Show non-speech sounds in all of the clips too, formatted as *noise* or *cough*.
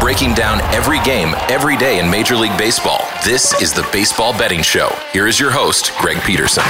Breaking down every game, every day in Major League Baseball. This is the Baseball Betting Show. Here is your host, Greg Peterson.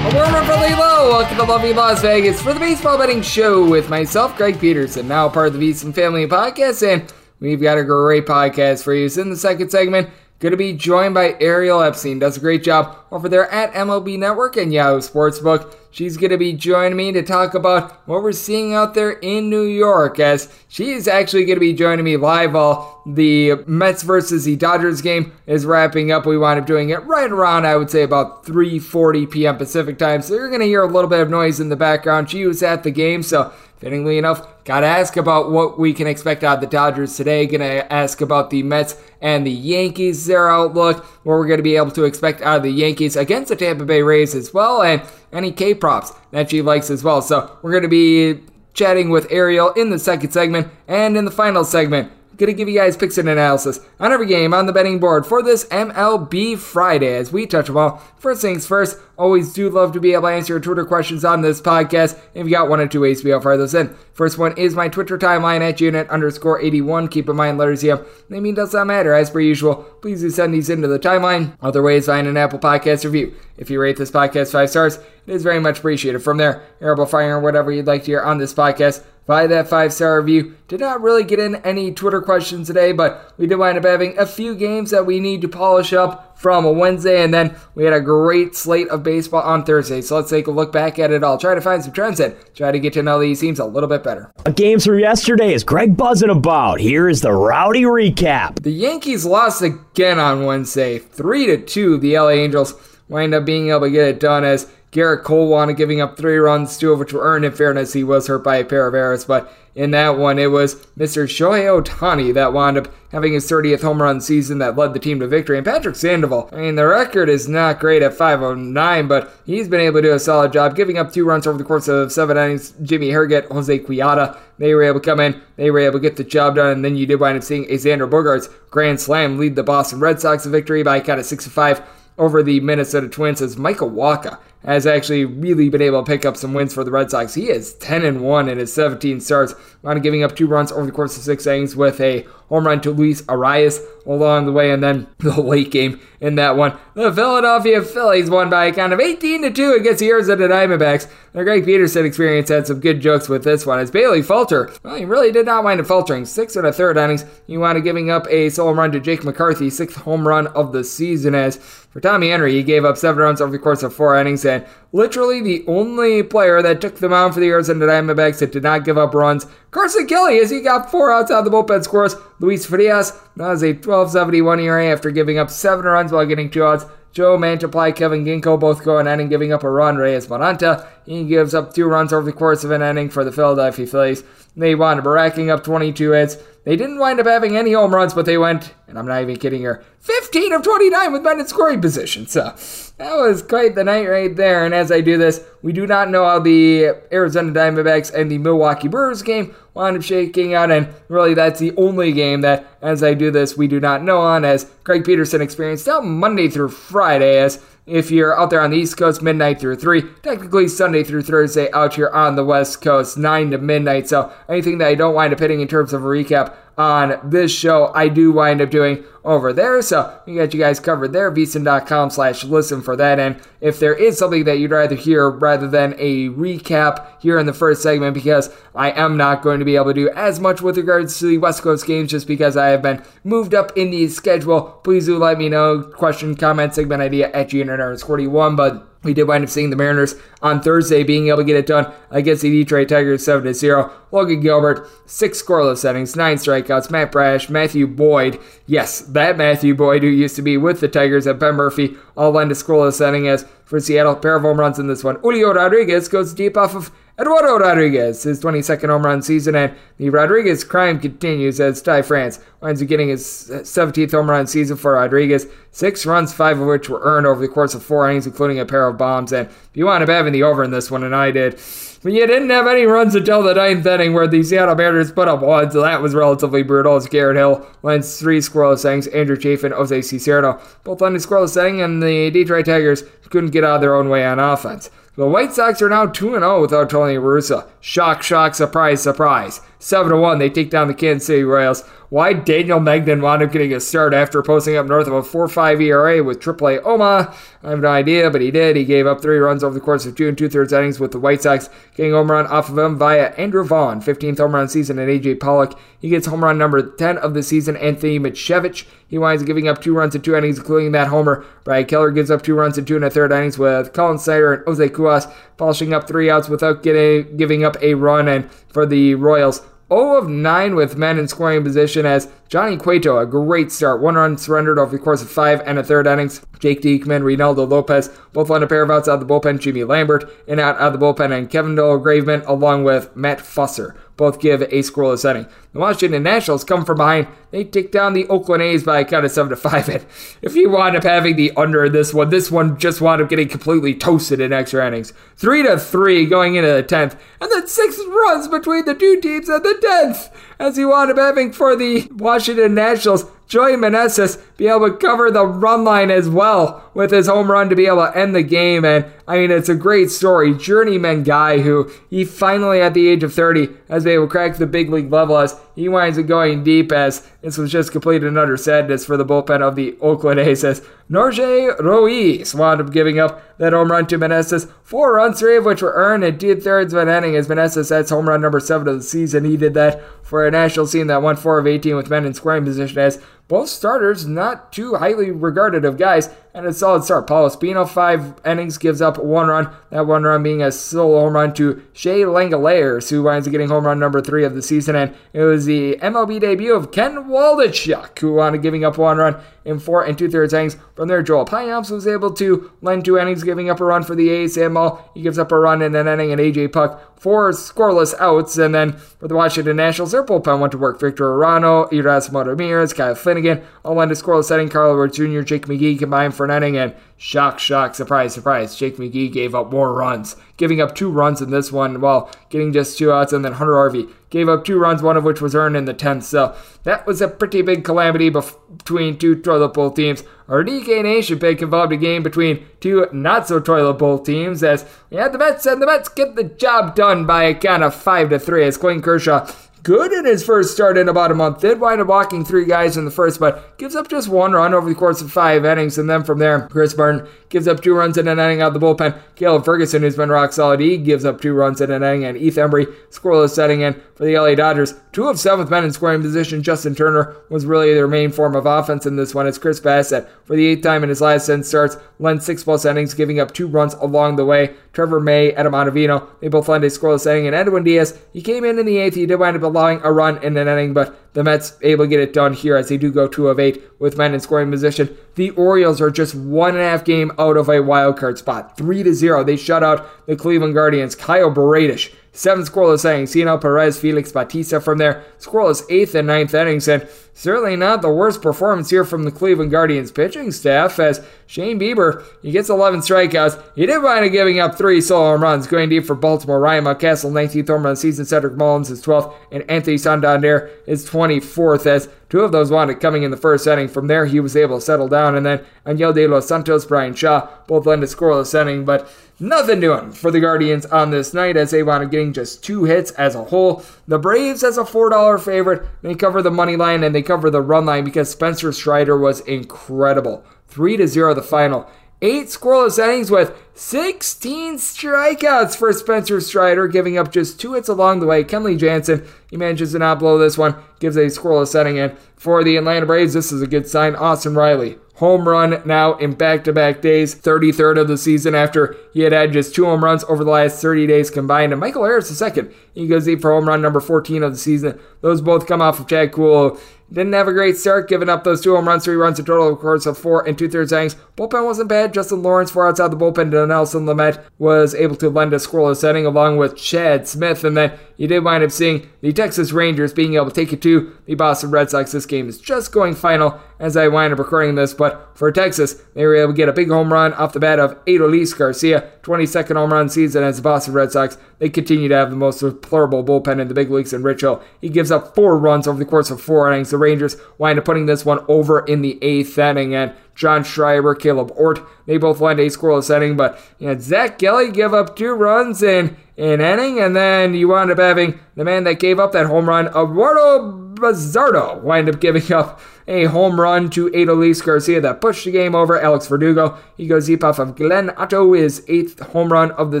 A warm from low. Welcome to lovely Las Vegas for the Baseball Betting Show with myself, Greg Peterson, now part of the VSiN Family Podcast, and we've got a great podcast for you. So in the second segment, Going to be joined by Ariel Epstein. Does a great job over there at MLB Network and Yahoo Sportsbook. She's going to be joining me to talk about what we're seeing out there in New York as she is actually going to be joining me live while the Mets versus the Dodgers game is wrapping up. We wind up doing it right around, I would say, about 3.40 p.m. Pacific time. So you're going to hear a little bit of noise in the background. She was at the game, so Fittingly enough, got to ask about what we can expect out of the Dodgers today. Going to ask about the Mets and the Yankees, their outlook, what we're going to be able to expect out of the Yankees against the Tampa Bay Rays as well, and any K props that she likes as well. So we're going to be chatting with Ariel in the second segment, and in the final segment, Gonna give you guys picks and analysis on every game on the betting board for this MLB Friday as we touch them all. First things first, always do love to be able to answer your Twitter questions on this podcast. If you got one or two ways to be able to fire those in. First one is my Twitter timeline at unit underscore 81. Keep in mind, letters here. They mean does not matter. As per usual, please do send these into the timeline. Other ways, find an Apple Podcast review. If you rate this podcast five stars, it is very much appreciated. From there, to fire whatever you'd like to hear on this podcast by that five star review. Did not really get in any Twitter questions today, but we did wind up having a few games that we need to polish up from a Wednesday, and then we had a great slate of baseball on Thursday. So let's take a look back at it all. Try to find some trends and try to get to know these teams a little bit better. A games from yesterday is Greg buzzing about. Here is the rowdy recap. The Yankees lost again on Wednesday, three to two. The LA Angels wind up being able to get it done as Gerrit Cole wound up giving up three runs, two of which were earned. In fairness, he was hurt by a pair of errors, but in that one, it was Mr. Shohei Ohtani that wound up having his 30th home run season that led the team to victory. And Patrick Sandoval, I mean, the record is not great at 509, but he's been able to do a solid job, giving up two runs over the course of seven innings. Jimmy Herget, Jose Quijada, they were able to come in, they were able to get the job done, and then you did wind up seeing a Xander Bogaerts grand slam lead the Boston Red Sox to victory by a count of 6 to 5 over the Minnesota Twins as Michael Wacha has actually really been able to pick up some wins for the Red Sox. He is 10 and 1 in his 17 starts, on giving up two runs over the course of six innings with a home run to Luis Arraez along the way, and then *laughs* the late game in that one. The Philadelphia Phillies won by a count of 18 to 2 against the Arizona Diamondbacks. The Greg Peterson experience had some good jokes with this one as Bailey Falter, well, he really did not wind up faltering. Six and a third innings. He wound up giving up a solo run to Jake McCarthy, sixth home run of the season. As for Tommy Henry, he gave up seven runs over the course of four innings and literally the only player that took the mound for the Arizona Diamondbacks that did not give up runs. Carson Kelly, as he got four outs out of the bullpen scores. Luis Frias, that was a 12.71 ERA after giving up seven runs while getting two outs. Joe Mantiply, Kevin Ginkel both go an inning, giving up a run. Reyes Moronta, he gives up two runs over the course of an inning for the Philadelphia Phillies. They wound up racking up 22 hits. They didn't wind up having any home runs, but they went, and I'm not even kidding here, 15 of 29 with men in scoring position. So that was quite the night right there. And as I do this, we do not know how the Arizona Diamondbacks and the Milwaukee Brewers game wound up shaking out. And really, that's the only game that, as I do this, we do not know on, as Greg Peterson experienced out Monday through Friday, as if you're out there on the East Coast, midnight through 3. Technically, Sunday through Thursday out here on the West Coast, 9 to midnight. So anything that I don't wind up hitting in terms of a recap on this show, I do wind up doing over there. So we got you guys covered there. VSiN.com slash listen for that. And if there is something that you'd rather hear rather than a recap here in the first segment, because I am not going to be able to do as much with regards to the West Coast games just because I have been moved up in the schedule, please do let me know. Question, comment, segment idea at GNR41. But we did wind up seeing the Mariners on Thursday being able to get it done against the Detroit Tigers 7 0. Logan Gilbert, six scoreless innings, nine strikeouts. Matt Brash, Matthew Boyd, yes, that Matthew Boyd who used to be with the Tigers at Penn Murfee, all lend a is inning as for Seattle, pair of home runs in this one. Julio Rodriguez goes deep off of Eduardo Rodriguez, his 22nd home run season, and the Rodriguez crime continues as Ty France winds up getting his 17th home run season for Rodriguez. Six runs, five of which were earned over the course of four innings, including a pair of bombs. And if you wound up having the over in this one, and I did, but you didn't have any runs until the ninth inning where the Seattle Mariners put up one, so that was relatively brutal. As Garrett Hill lends three scoreless innings, Andrew Chafin, Jose Cisnero both lend a scoreless inning, and the Detroit Tigers couldn't get out of their own way on offense. The White Sox are now 2 0 without Tony Russa. Shock, shock, surprise, surprise. 7 1, they take down the Kansas City Royals. Why Daniel Mengden wound up getting a start after posting up north of a 4 5 ERA with AAA Omaha, I have no idea, but he did. He gave up three runs over the course of two and two thirds innings with the White Sox getting home run off of him via Andrew Vaughn, 15th home run season, and AJ Pollock. He gets home run number 10 of the season, Anthony Misiewicz. He winds up giving up two runs in two innings, including that homer. Brad Keller gives up two runs in two and a third innings with Collin Snider and Jose Cuas polishing up three outs without getting, giving up a run. And for the Royals, 0 of 9 with men in scoring position as Johnny Cueto, a great start. One run surrendered over the course of five and a third innings. Jake Diekman, Reynaldo Lopez, both on a pair of outs out of the bullpen. Jimmy Lambert in out of the bullpen, and Kevin Doyle Graveman along with Matt Foster both give a scoreless inning. The Washington Nationals come from behind. They take down the Oakland A's by a count of 7 to 5. And if you wind up having the under in this one, this one just wound up getting completely toasted in extra innings. 3 to 3 going into the 10th. And then 6 runs between the two teams at the 10th. As you wound up having for the Washington Nationals Joey Meneses be able to cover the run line as well with his home run to be able to end the game. And I mean, it's a great story. Journeyman guy who he finally, at the age of 30, has been able to crack the big league level as he winds up going deep as this was just complete and utter sadness for the bullpen of the Oakland A's Norge Ruiz wound up giving up that home run to Meneses. Four runs, three of which were earned in two thirds of an inning as Meneses that's home run number seven of the season. He did that for a national team that won four of 18 with men in scoring position as both starters not too highly regarded of guys, and a solid start. Paolo Espino, five innings, gives up one run. That one run being a solo home run to Shea Langeliers, who winds up getting home run number three of the season. And it was the MLB debut of Ken Waldichuk, who wound up giving up one run in four and two thirds innings. From there, Joel Payamps was able to lend two innings, giving up a run for the A's. Sam Moll, he gives up a run in an inning, and AJ Puk four scoreless outs. And then for the Washington Nationals, their bullpen went to work. Victor Arano, Erasmo Ramirez, Kyle Finnegan, all lend a scoreless setting. Carl Jr., Jake McGee combined for an inning, and shock, shock, surprise, surprise, Jake McGee gave up more runs, giving up two runs in this one while getting just two outs. And then Hunter Harvey gave up two runs, one of which was earned in the 10th. So that was a pretty big calamity between two toilet bowl teams. Our DK Nation pick involved a game between two not so toilet bowl teams as we had the Mets and the Mets get the job done by a count of 5 to 3 as Clayton Kershaw good in his first start in about a month. Did wind up walking three guys in the first, but gives up just one run over the course of five innings. And then from there, Chris Martin gives up two runs in an inning out of the bullpen. Caleb Ferguson, who's been rock solid, he gives up two runs in an inning. And Heath Hembree, scoreless setting in for the LA Dodgers. Two of seventh men in scoring position. Justin Turner was really their main form of offense in this one. It's Chris Bassitt for the eighth time in his last 10 starts, led six plus innings, giving up two runs along the way. Trevor May, Adam Ottavino, they both led a scoreless inning. And Edwin Diaz, he came in in the eighth. He did wind up allowing a run in an inning, but the Mets able to get it done here as they do go two of eight with men in scoring position. The Orioles are just one and a half game out of a wild card spot, three to zero. They shut out the Cleveland Guardians. Kyle Bradish Seven scoreless innings. Cionel Perez, Felix Bautista from there. Scoreless eighth and ninth innings. And certainly not the worst performance here from the Cleveland Guardians pitching staff as Shane Bieber, he gets 11 strikeouts. He did wind up giving up three solo home runs. Going deep for Baltimore, Ryan Mountcastle, 19th home run season. Cedric Mullins is 12th. And Anthony Santander is 24th as two of those wound up coming in the first inning. From there, he was able to settle down. And then Enyel De Los Santos, Bryan Shaw, both led to scoreless inning. But Nothing doing for the Guardians on this night as they wound up getting just two hits as a whole. The Braves as a $4 favorite, they cover the money line and they cover the run line because Spencer Strider was incredible. 3 to 0 the final. Eight scoreless innings with 16 strikeouts for Spencer Strider, giving up just two hits along the way. Kenley Jansen, he manages to not blow this one, gives a scoreless inning. And for the Atlanta Braves, this is a good sign. Austin Riley, home run now in back to back days, 33rd of the season after he had had just two home runs over the last 30 days combined. And Michael Harris, the second, he goes deep for home run number 14 of the season. Those both come off of Chad Kuhl. Didn't have a great start, giving up those two home runs, three runs, a total, of course, of four and two thirds innings. Bullpen wasn't bad. Justin Lawrence, four outside the bullpen. and Nelson Lamet was able to lend a scoreless setting along with Chad Smith. And then you did wind up seeing the Texas Rangers being able to take it to the Boston Red Sox. This game is just going final as I wind up recording this, but for Texas, they were able to get a big home run off the bat of Adolis Garcia, 22nd home run season as the Boston Red Sox. They continue to have the most deplorable bullpen in the big leagues in Rich Hill. He gives up four runs over the course of four innings. The Rangers wind up putting this one over in the eighth inning, and John Schreiber, Caleb Ort, they both wind a scoreless inning, but you know, Zack Kelly give up two runs in an inning, and then you wound up having the man that gave up that home run, Eduardo Bazardo, wind up giving up a home run to Adolis Garcia that pushed the game over. Alex Verdugo, he goes deep off of Glenn Otto, his eighth home run of the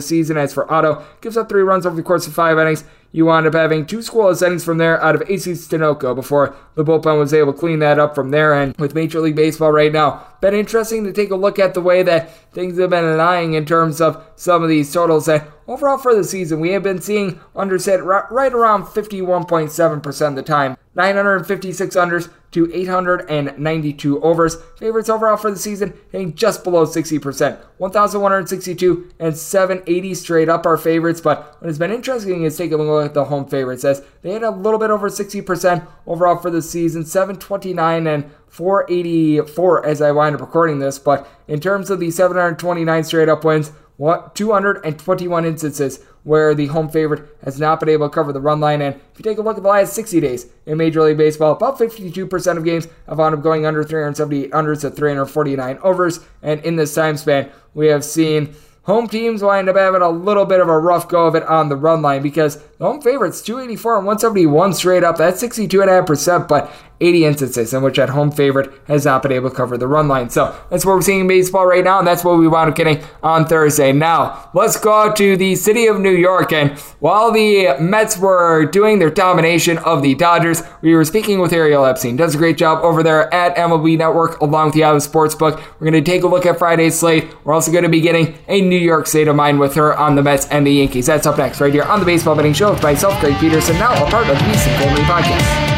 season. As for Otto, gives up three runs over the course of five innings. You wound up having two scoreless innings from there out of AC Stenoka before the bullpen was able to clean that up from there. And with Major League Baseball right now, been interesting to take a look at the way that things have been lying in terms of some of these totals. And overall for the season, we have been seeing unders hit right around 51.7% of the time. 956 unders to 892 overs. Favorites overall for the season hitting just below 60%. 1,162 and 780 straight up are favorites, but what has been interesting is taking a look at the home favorites as they had a little bit over 60% overall for the season, 729 and 484 as I wind up recording this. But in terms of the 729 straight up wins, 221 instances where the home favorite has not been able to cover the run line. And if you take a look at the last 60 days in Major League Baseball, about 52% of games have wound up going under 378 unders to 349 overs. And in this time span, we have seen home teams wind up having a little bit of a rough go of it on the run line because the home favorites 284 and 171 straight up. That's 62.5%, but 80 instances in which that home favorite has not been able to cover the run line. So that's what we're seeing in baseball right now, and that's what we wound up getting on Thursday. Now, let's go to the city of New York. And while the Mets were doing their domination of the Dodgers, we were speaking with Ariel Epstein. Does a great job over there at MLB Network along with the Yahoo Sportsbook. We're going to take a look at Friday's slate. We're also going to be getting a New York state of mind with her on the Mets and the Yankees. That's up next right here on the Baseball Betting Show with myself, Greg Peterson, now a part of the VSiN Family Podcast.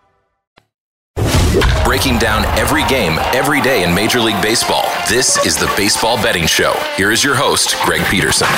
Breaking down every game, every day in Major League Baseball. This is the Baseball Betting Show. Here is your host, Greg Peterson. And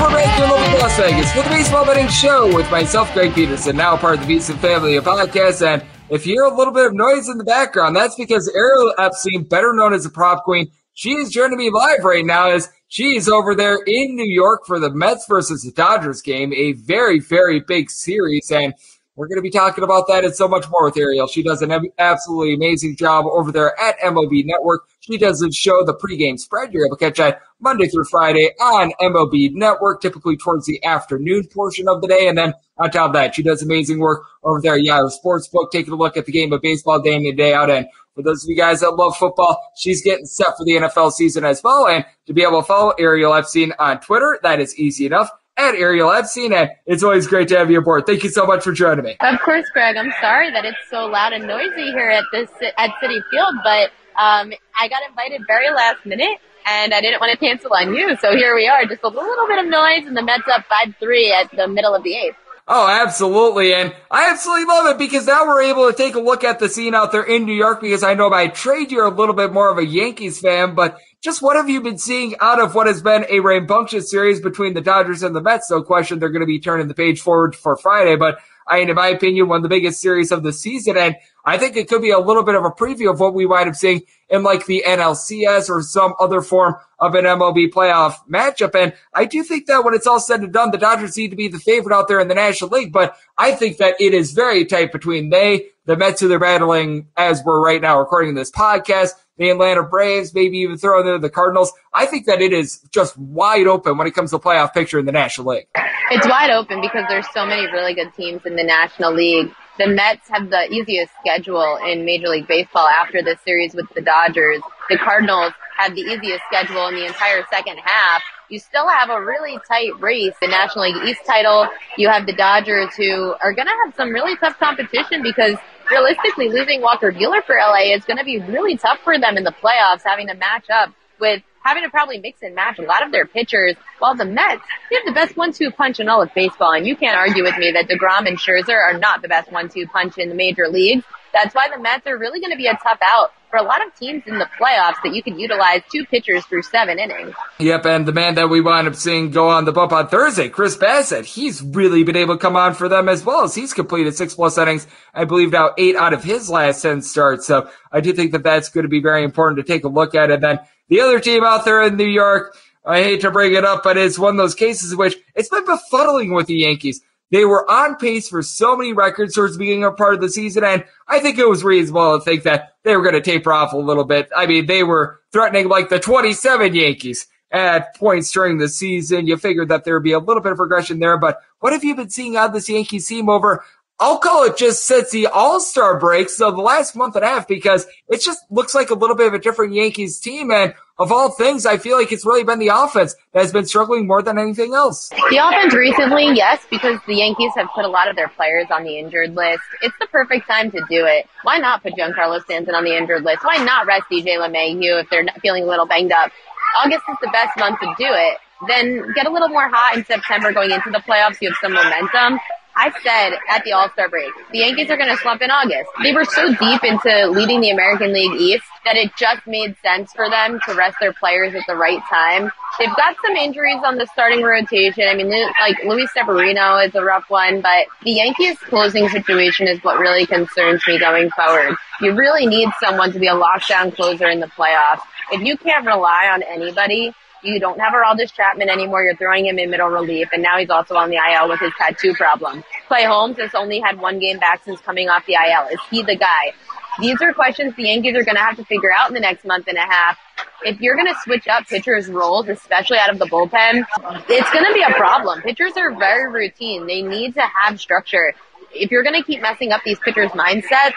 we're back in Las Vegas for the Baseball Betting Show with myself, Greg Peterson, now part of the VSiN Family of Podcasts. And if you hear a little bit of noise in the background, that's because Ariel Epstein, better known as the Prop Queen, she is joining me live right now as she is over there in New York for the Mets versus the Dodgers game, a very, very big series. And we're going to be talking about that and so much more with Ariel. She does an absolutely amazing job over there at MLB Network. She does the show, the pregame spread. You're able to catch that Monday through Friday on MLB Network, typically towards the afternoon portion of the day. And then on top of that, she does amazing work over there at Yahoo Sportsbook, taking a look at the game of baseball day in and day out. And for those of you guys that love football, she's getting set for the NFL season as well. And to be able to follow Ariel Epstein on Twitter, that is easy enough at Ariel Epstein. And it's always great to have you aboard. Thank you so much for joining me. Of course, Greg. I'm sorry that it's so loud and noisy here at this at Citi Field, but um, I got invited very last minute. And I didn't want to cancel on you, so here we are. Just a little bit of noise, and the Mets up five three at the middle of the eighth. Oh, absolutely. And I absolutely love it because now we're able to take a look at the scene out there in New York because I know by trade you're a little bit more of a Yankees fan, but just what have you been seeing out of what has been a rambunctious series between the Dodgers and the Mets? No question they're going to be turning the page forward for Friday, but I in my opinion, one of the biggest series of the season. And I think it could be a little bit of a preview of what we might have seen in like the NLCS or some other form of an MLB playoff matchup. And I do think that when it's all said and done, the Dodgers need to be the favorite out there in the National League. But I think that it is very tight between they, the Mets who they're battling as we're right now recording this podcast, the Atlanta Braves, maybe even throw in the Cardinals. I think that it is just wide open when it comes to playoff picture in the National League. It's wide open because there's so many really good teams in the National League. The Mets have the easiest schedule in Major League Baseball after this series with the Dodgers. The Cardinals have the easiest schedule in the entire second half. You still have a really tight race. The National League East title, you have the Dodgers who are going to have some really tough competition because realistically losing Walker Buehler for LA is going to be really tough for them in the playoffs, having to match up with having to probably mix and match a lot of their pitchers. While the Mets, they have the best one-two punch in all of baseball, and you can't argue with me that DeGrom and Scherzer are not the best one-two punch in the major leagues. That's why the Mets are really going to be a tough out for a lot of teams in the playoffs that you can utilize two pitchers through seven innings. Yep, and the man that we wind up seeing go on the bump on Thursday, Chris Bassitt, he's really been able to come on for them as well as he's completed six plus innings. I believe now eight out of his last 10 starts. So I do think that that's going to be very important to take a look at. And then the other team out there in New York, I hate to bring it up, but it's one of those cases in which it's been befuddling with the Yankees. They were on pace for so many records towards the beginning of part of the season, and I think it was reasonable to think that they were going to taper off a little bit. I mean, they were threatening like the 27 Yankees at points during the season. You figured that there would be a little bit of regression there, but what have you been seeing out of this Yankees team over I'll call it just since the All-Star break, so the last month and a half, because it just looks like a little bit of a different Yankees team. And of all things, I feel like it's really been the offense that has been struggling more than anything else. The offense recently, yes, because the Yankees have put a lot of their players on the injured list. It's the perfect time to do it. Why not put Giancarlo Stanton on the injured list? Why not rest DJ LeMahieu if they're feeling a little banged up? August is the best month to do it. Then get a little more hot in September going into the playoffs. You have some momentum. I said at the All-Star break, the Yankees are going to slump in August. They were so deep into leading the American League East that it just made sense for them to rest their players at the right time. They've got some injuries on the starting rotation. I mean, like Luis Severino is a rough one, but the Yankees closing situation is what really concerns me going forward. You really need someone to be a lockdown closer in the playoffs. If you can't rely on anybody, you don't have Aroldis Chapman anymore. You're throwing him in middle relief, and now he's also on the IL with his tattoo problem. Clay Holmes has only had one game back since coming off the IL. Is he the guy? These are questions the Yankees are going to have to figure out in the next month and a half. if you're going to switch up pitchers' roles, especially out of the bullpen, it's going to be a problem. Pitchers are very routine. They need to have structure. If you're going to keep messing up these pitchers' mindsets,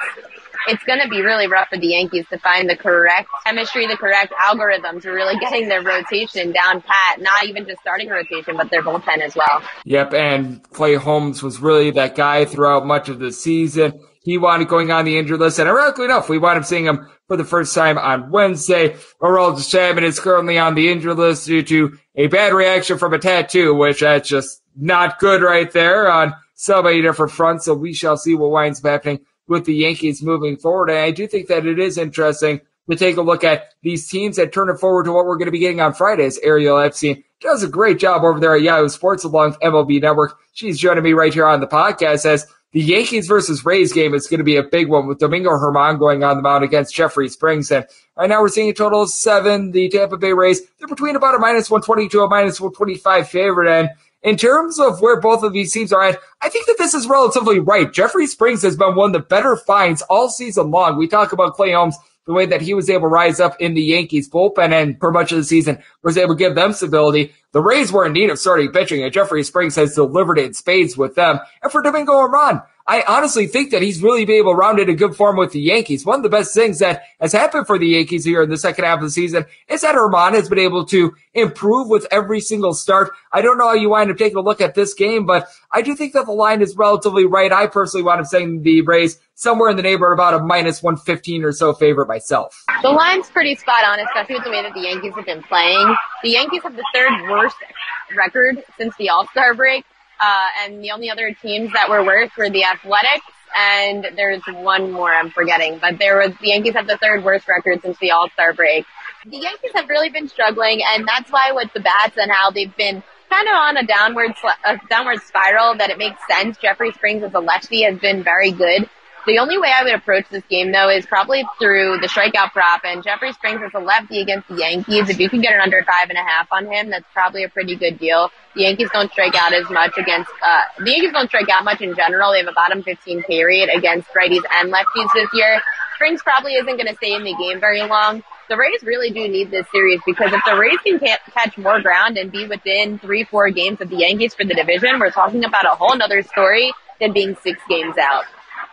it's going to be really rough for the Yankees to find the correct chemistry, the correct algorithm to really getting their rotation down pat, not even just starting rotation, but their bullpen as well. Yep, and Clay Holmes was really that guy throughout much of the season. He wanted going on the injured list, and ironically enough, we wound up seeing him for the first time on Wednesday. Aroldis Chapman is currently on the injured list due to a bad reaction from a tattoo, which that's just not good right there on so many different fronts. So we shall see what winds up happening with the Yankees moving forward. And I do think that it is interesting to take a look at these teams that turn it forward to what we're going to be getting on Fridays. Ariel Epstein does a great job over there at Yahoo Sports along with MLB Network. She's joining me right here on the podcast as the Yankees versus Rays game is going to be a big one with Domingo Germán going on the mound against Jeffrey Springs. And right now we're seeing a total of seven. The Tampa Bay Rays, they're between about a minus 120 to a minus 125 favorite. And in terms of where both of these teams are at, I think that this is relatively right. Jeffrey Springs has been one of the better finds all season long. We talk about Clay Holmes, the way that he was able to rise up in the Yankees bullpen and for much of the season was able to give them stability. The Rays were in need of starting pitching and Jeffrey Springs has delivered in spades with them. And for Domingo Germán, I honestly think that he's really been able to round into good form with the Yankees. One of the best things that has happened for the Yankees here in the second half of the season is that Germán has been able to improve with every single start. I don't know how you wind up taking a look at this game, but I do think that the line is relatively right. I personally wound up saying the Rays somewhere in the neighborhood about a minus 115 or so favorite myself. The line's pretty spot on, especially with the way that the Yankees have been playing. The Yankees have the third worst record since the All-Star break. Uh, and the only other teams that were worse were the Athletics, and there's one more I'm forgetting, but there was the Yankees have the third worst record since the All Star break. The Yankees have really been struggling, and that's why with the bats and how they've been kind of on a downward a downward spiral that it makes sense. Jeffrey Springs as a lefty has been very good. The only way I would approach this game though is probably through the strikeout prop and Jeffrey Springs is a lefty against the Yankees. If you can get an under five and a half on him, that's probably a pretty good deal. The Yankees don't strike out as much against, uh, the Yankees don't strike out much in general. They have a bottom 15 K rate against righties and lefties this year. Springs probably isn't going to stay in the game very long. The Rays really do need this series because if the Rays can catch more ground and be within three, four games of the Yankees for the division, we're talking about a whole nother story than being six games out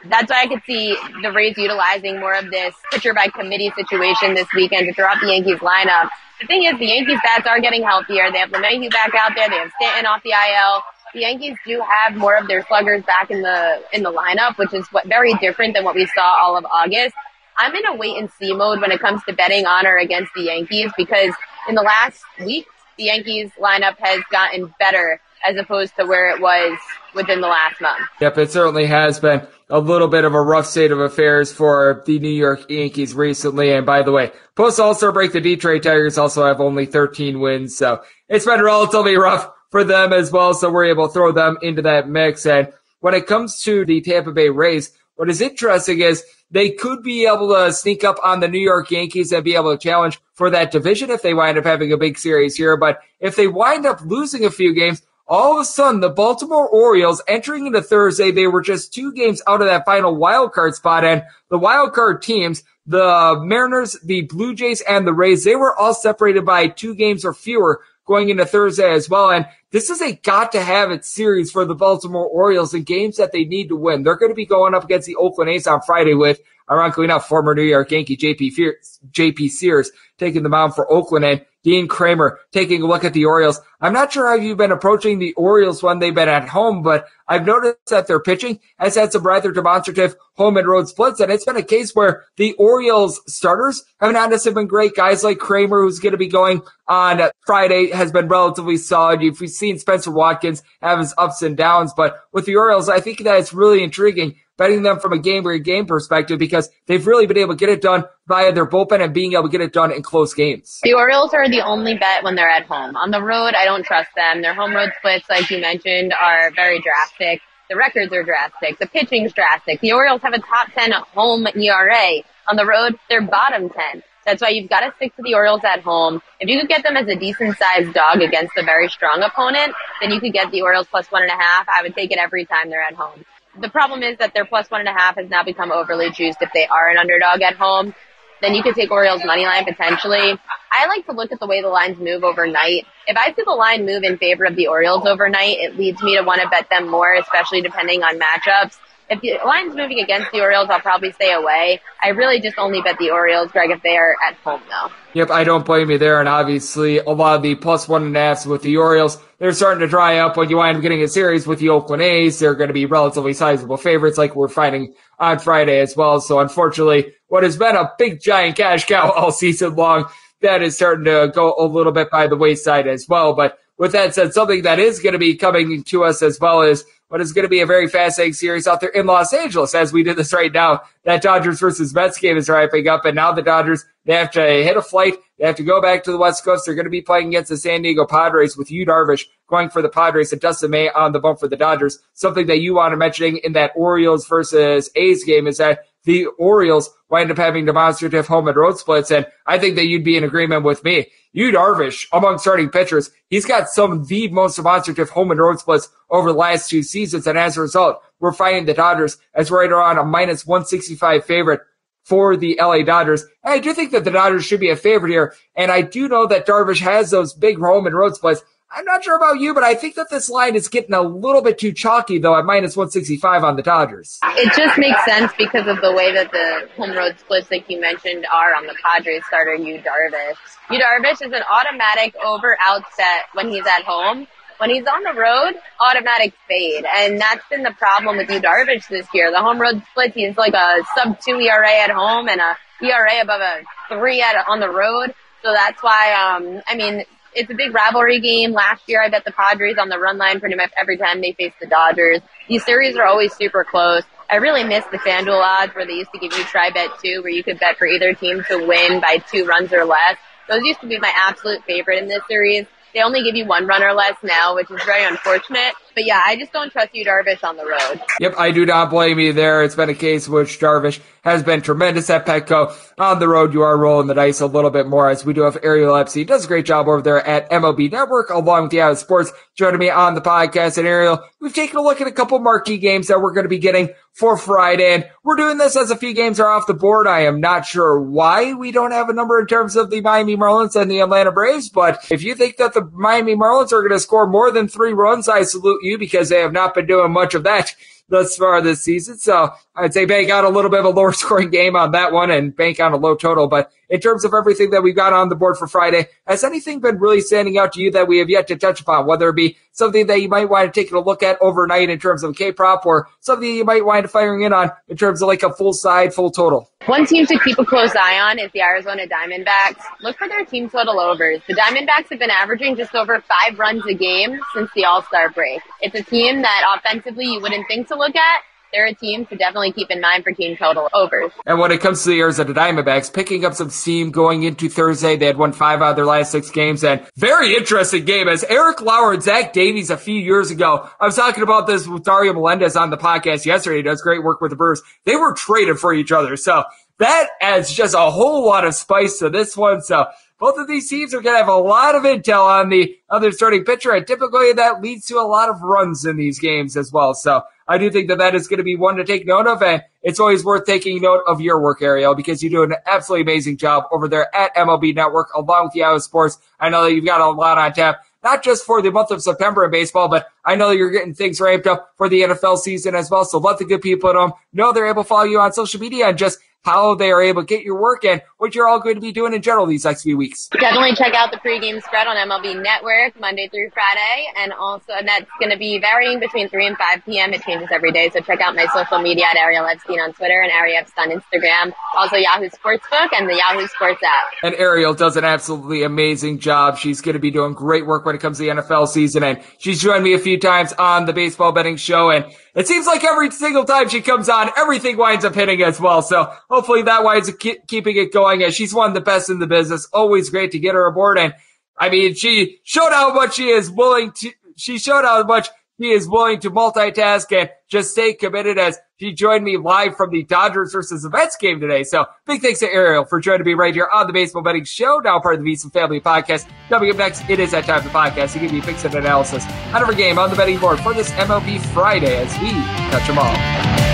that's why I could see the Rays utilizing more of this pitcher by committee situation this weekend to throw out the Yankees lineup. The thing is, the Yankees bats are getting healthier. They have LeMahieu back out there. They have Stanton off the IL. The Yankees do have more of their sluggers back in the in the lineup, which is what very different than what we saw all of August. I'm in a wait and see mode when it comes to betting on or against the Yankees because in the last week, the Yankees lineup has gotten better as opposed to where it was within the last month. Yep, it certainly has been a little bit of a rough state of affairs for the New York Yankees recently. And by the way, post All-Star break, the Detroit Tigers also have only 13 wins. So it's been relatively rough for them as well. So we're able to throw them into that mix. And when it comes to the Tampa Bay Rays, what is interesting is they could be able to sneak up on the New York Yankees and be able to challenge for that division if they wind up having a big series here. But if they wind up losing a few games, all of a sudden the Baltimore Orioles entering into Thursday, they were just two games out of that final wild card spot and the wild card teams, the Mariners, the Blue Jays and the Rays, they were all separated by two games or fewer going into Thursday as well. And this is a got to have it series for the Baltimore Orioles and games that they need to win. They're going to be going up against the Oakland A's on Friday with, ironically enough, former New York Yankee JP, JP Sears taking the mound for Oakland and Dean Kremer taking a look at the Orioles. I'm not sure how you've been approaching the Orioles when they've been at home, but I've noticed that their pitching has had some rather demonstrative home and road splits. And it's been a case where the Orioles starters have not necessarily been great. Guys like Kramer, who's going to be going on Friday, has been relatively solid. You've seen Spencer Watkins have his ups and downs, but with the Orioles, I think that it's really intriguing betting them from a game by game perspective because they've really been able to get it done via their bullpen and being able to get it done in close games. The Orioles are the only bet when they're at home. On the road, I don't trust them. Their home road splits, like you mentioned, are very drastic. The records are drastic. The pitching's drastic. The Orioles have a top 10 home ERA. On the road, they're bottom 10. That's why you've got to stick to the Orioles at home. If you could get them as a decent sized dog against a very strong opponent, then you could get the Orioles plus one and a half. I would take it every time they're at home the problem is that their plus one and a half has now become overly juiced if they are an underdog at home. Then you could take Orioles money line potentially. I like to look at the way the lines move overnight. If I see the line move in favor of the Orioles overnight, it leads me to want to bet them more, especially depending on matchups. If the line's moving against the Orioles, I'll probably stay away. I really just only bet the Orioles, Greg, if they are at home though. Yep, I don't blame you there. And obviously, a lot of the plus one and a with the Orioles, they're starting to dry up when you wind up getting a series with the Oakland A's. They're going to be relatively sizable favorites like we're finding on Friday as well. So unfortunately, what has been a big giant cash cow *laughs* all season long, that is starting to go a little bit by the wayside as well. But with that said, something that is going to be coming to us as well is what is going to be a very fascinating series out there in Los Angeles as we do this right now. That Dodgers versus Mets game is wrapping up, and now the Dodgers they have to hit a flight. They have to go back to the West Coast. They're going to be playing against the San Diego Padres with Yu Darvish going for the Padres and Dustin May on the bump for the Dodgers. Something that you want to mentioning in that Orioles versus A's game is that the Orioles wind up having demonstrative home and road splits. And I think that you'd be in agreement with me. Yu Darvish, among starting pitchers, he's got some of the most demonstrative home and road splits over the last two seasons. And as a result, we're finding the Dodgers as right around a minus 165 favorite for the LA Dodgers. And I do think that the Dodgers should be a favorite here. And I do know that Darvish has those big home and road splits. I'm not sure about you, but I think that this line is getting a little bit too chalky, though, at minus 165 on the Dodgers. It just makes sense because of the way that the home road splits, like you mentioned, are on the Padres starter, Yu Darvish. Yu Darvish is an automatic over outset when he's at home. When he's on the road, automatic fade. And that's been the problem with Yu Darvish this year. The home road splits, he's like a sub two ERA at home and a ERA above a three at on the road. So that's why, um, I mean, it's a big rivalry game. Last year, I bet the Padres on the run line pretty much every time they face the Dodgers. These series are always super close. I really miss the FanDuel odds where they used to give you try bet two, where you could bet for either team to win by two runs or less. Those used to be my absolute favorite in this series. They only give you one run or less now, which is very unfortunate. But yeah, I just don't trust Yu Darvish on the road. Yep, I do not blame you there. It's been a case which Darvish has been tremendous at Petco. On the road, you are rolling the dice a little bit more as we do have Ariel Epstein. Does a great job over there at MLB Network along with the Yahoo Sports joining me on the podcast. And Ariel, we've taken a look at a couple marquee games that we're going to be getting for Friday. And we're doing this as a few games are off the board. I am not sure why we don't have a number in terms of the Miami Marlins and the Atlanta Braves. But if you think that the Miami Marlins are going to score more than three runs, I salute you because they have not been doing much of that thus far this season. So I'd say bank out a little bit of a lower *laughs* scoring game on that one and bank on a low total. But in terms of everything that we've got on the board for Friday, has anything been really standing out to you that we have yet to touch upon? Whether it be something that you might want to take a look at overnight in terms of K prop or something you might wind up firing in on in terms of like a full side, full total? One team to keep a close eye on is the Arizona Diamondbacks. Look for their team total overs. The Diamondbacks have been averaging just over five runs a game since the All-Star break. It's a team that offensively you wouldn't think to look at, they're a team to definitely keep in mind for team total overs. And when it comes to the Arizona Diamondbacks, picking up some steam going into Thursday, they had won five out of their last six games, and very interesting game as Eric Lauer and Zach Davies a few years ago. I was talking about this with Dario Melendez on the podcast yesterday. He does great work with the Brewers. They were traded for each other, so that adds just a whole lot of spice to this one. So both of these teams are going to have a lot of intel on the other starting pitcher, and typically that leads to a lot of runs in these games as well. So I do think that that is going to be one to take note of, and it's always worth taking note of your work, Ariel, because you do an absolutely amazing job over there at MLB Network along with Yahoo Sports. I know that you've got a lot on tap not just for the month of September in baseball, but I know that you're getting things ramped up for the NFL season as well. So let the good people at home know they're able to follow you on social media and just how they are able to get your work and what you're all going to be doing in general these next few weeks. Definitely check out the pregame spread on MLB Network Monday through Friday, and also and that's going to be varying between 3 and 5 p.m. It changes every day, so check out my social media at Ariel Epstein on Twitter and Ariel Epstein on Instagram, also Yahoo Sportsbook and the Yahoo Sports app. And Ariel does an absolutely amazing job. She's going to be doing great work when it comes to the NFL season, and she's joined me a few times on the baseball betting show, and it seems like every single time she comes on, everything winds up hitting as well. So hopefully that winds up keeping it going as she's one of the best in the business. Always great to get her aboard. And I mean, she showed how much she is willing to, she showed how much he is willing to multitask and just stay committed as she joined me live from the Dodgers versus the Mets game today. So big thanks to Ariel for joining me right here on the Baseball Betting Show, now part of the VSiN Family Podcast. Coming up next, it is that time of the podcast to give you picks and analysis on every game on the betting board for this MLB Friday as we touch them all.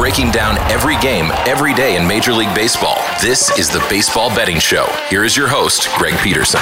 Breaking down every game, every day in Major League Baseball. This is the Baseball Betting Show. Here is your host, Greg Peterson.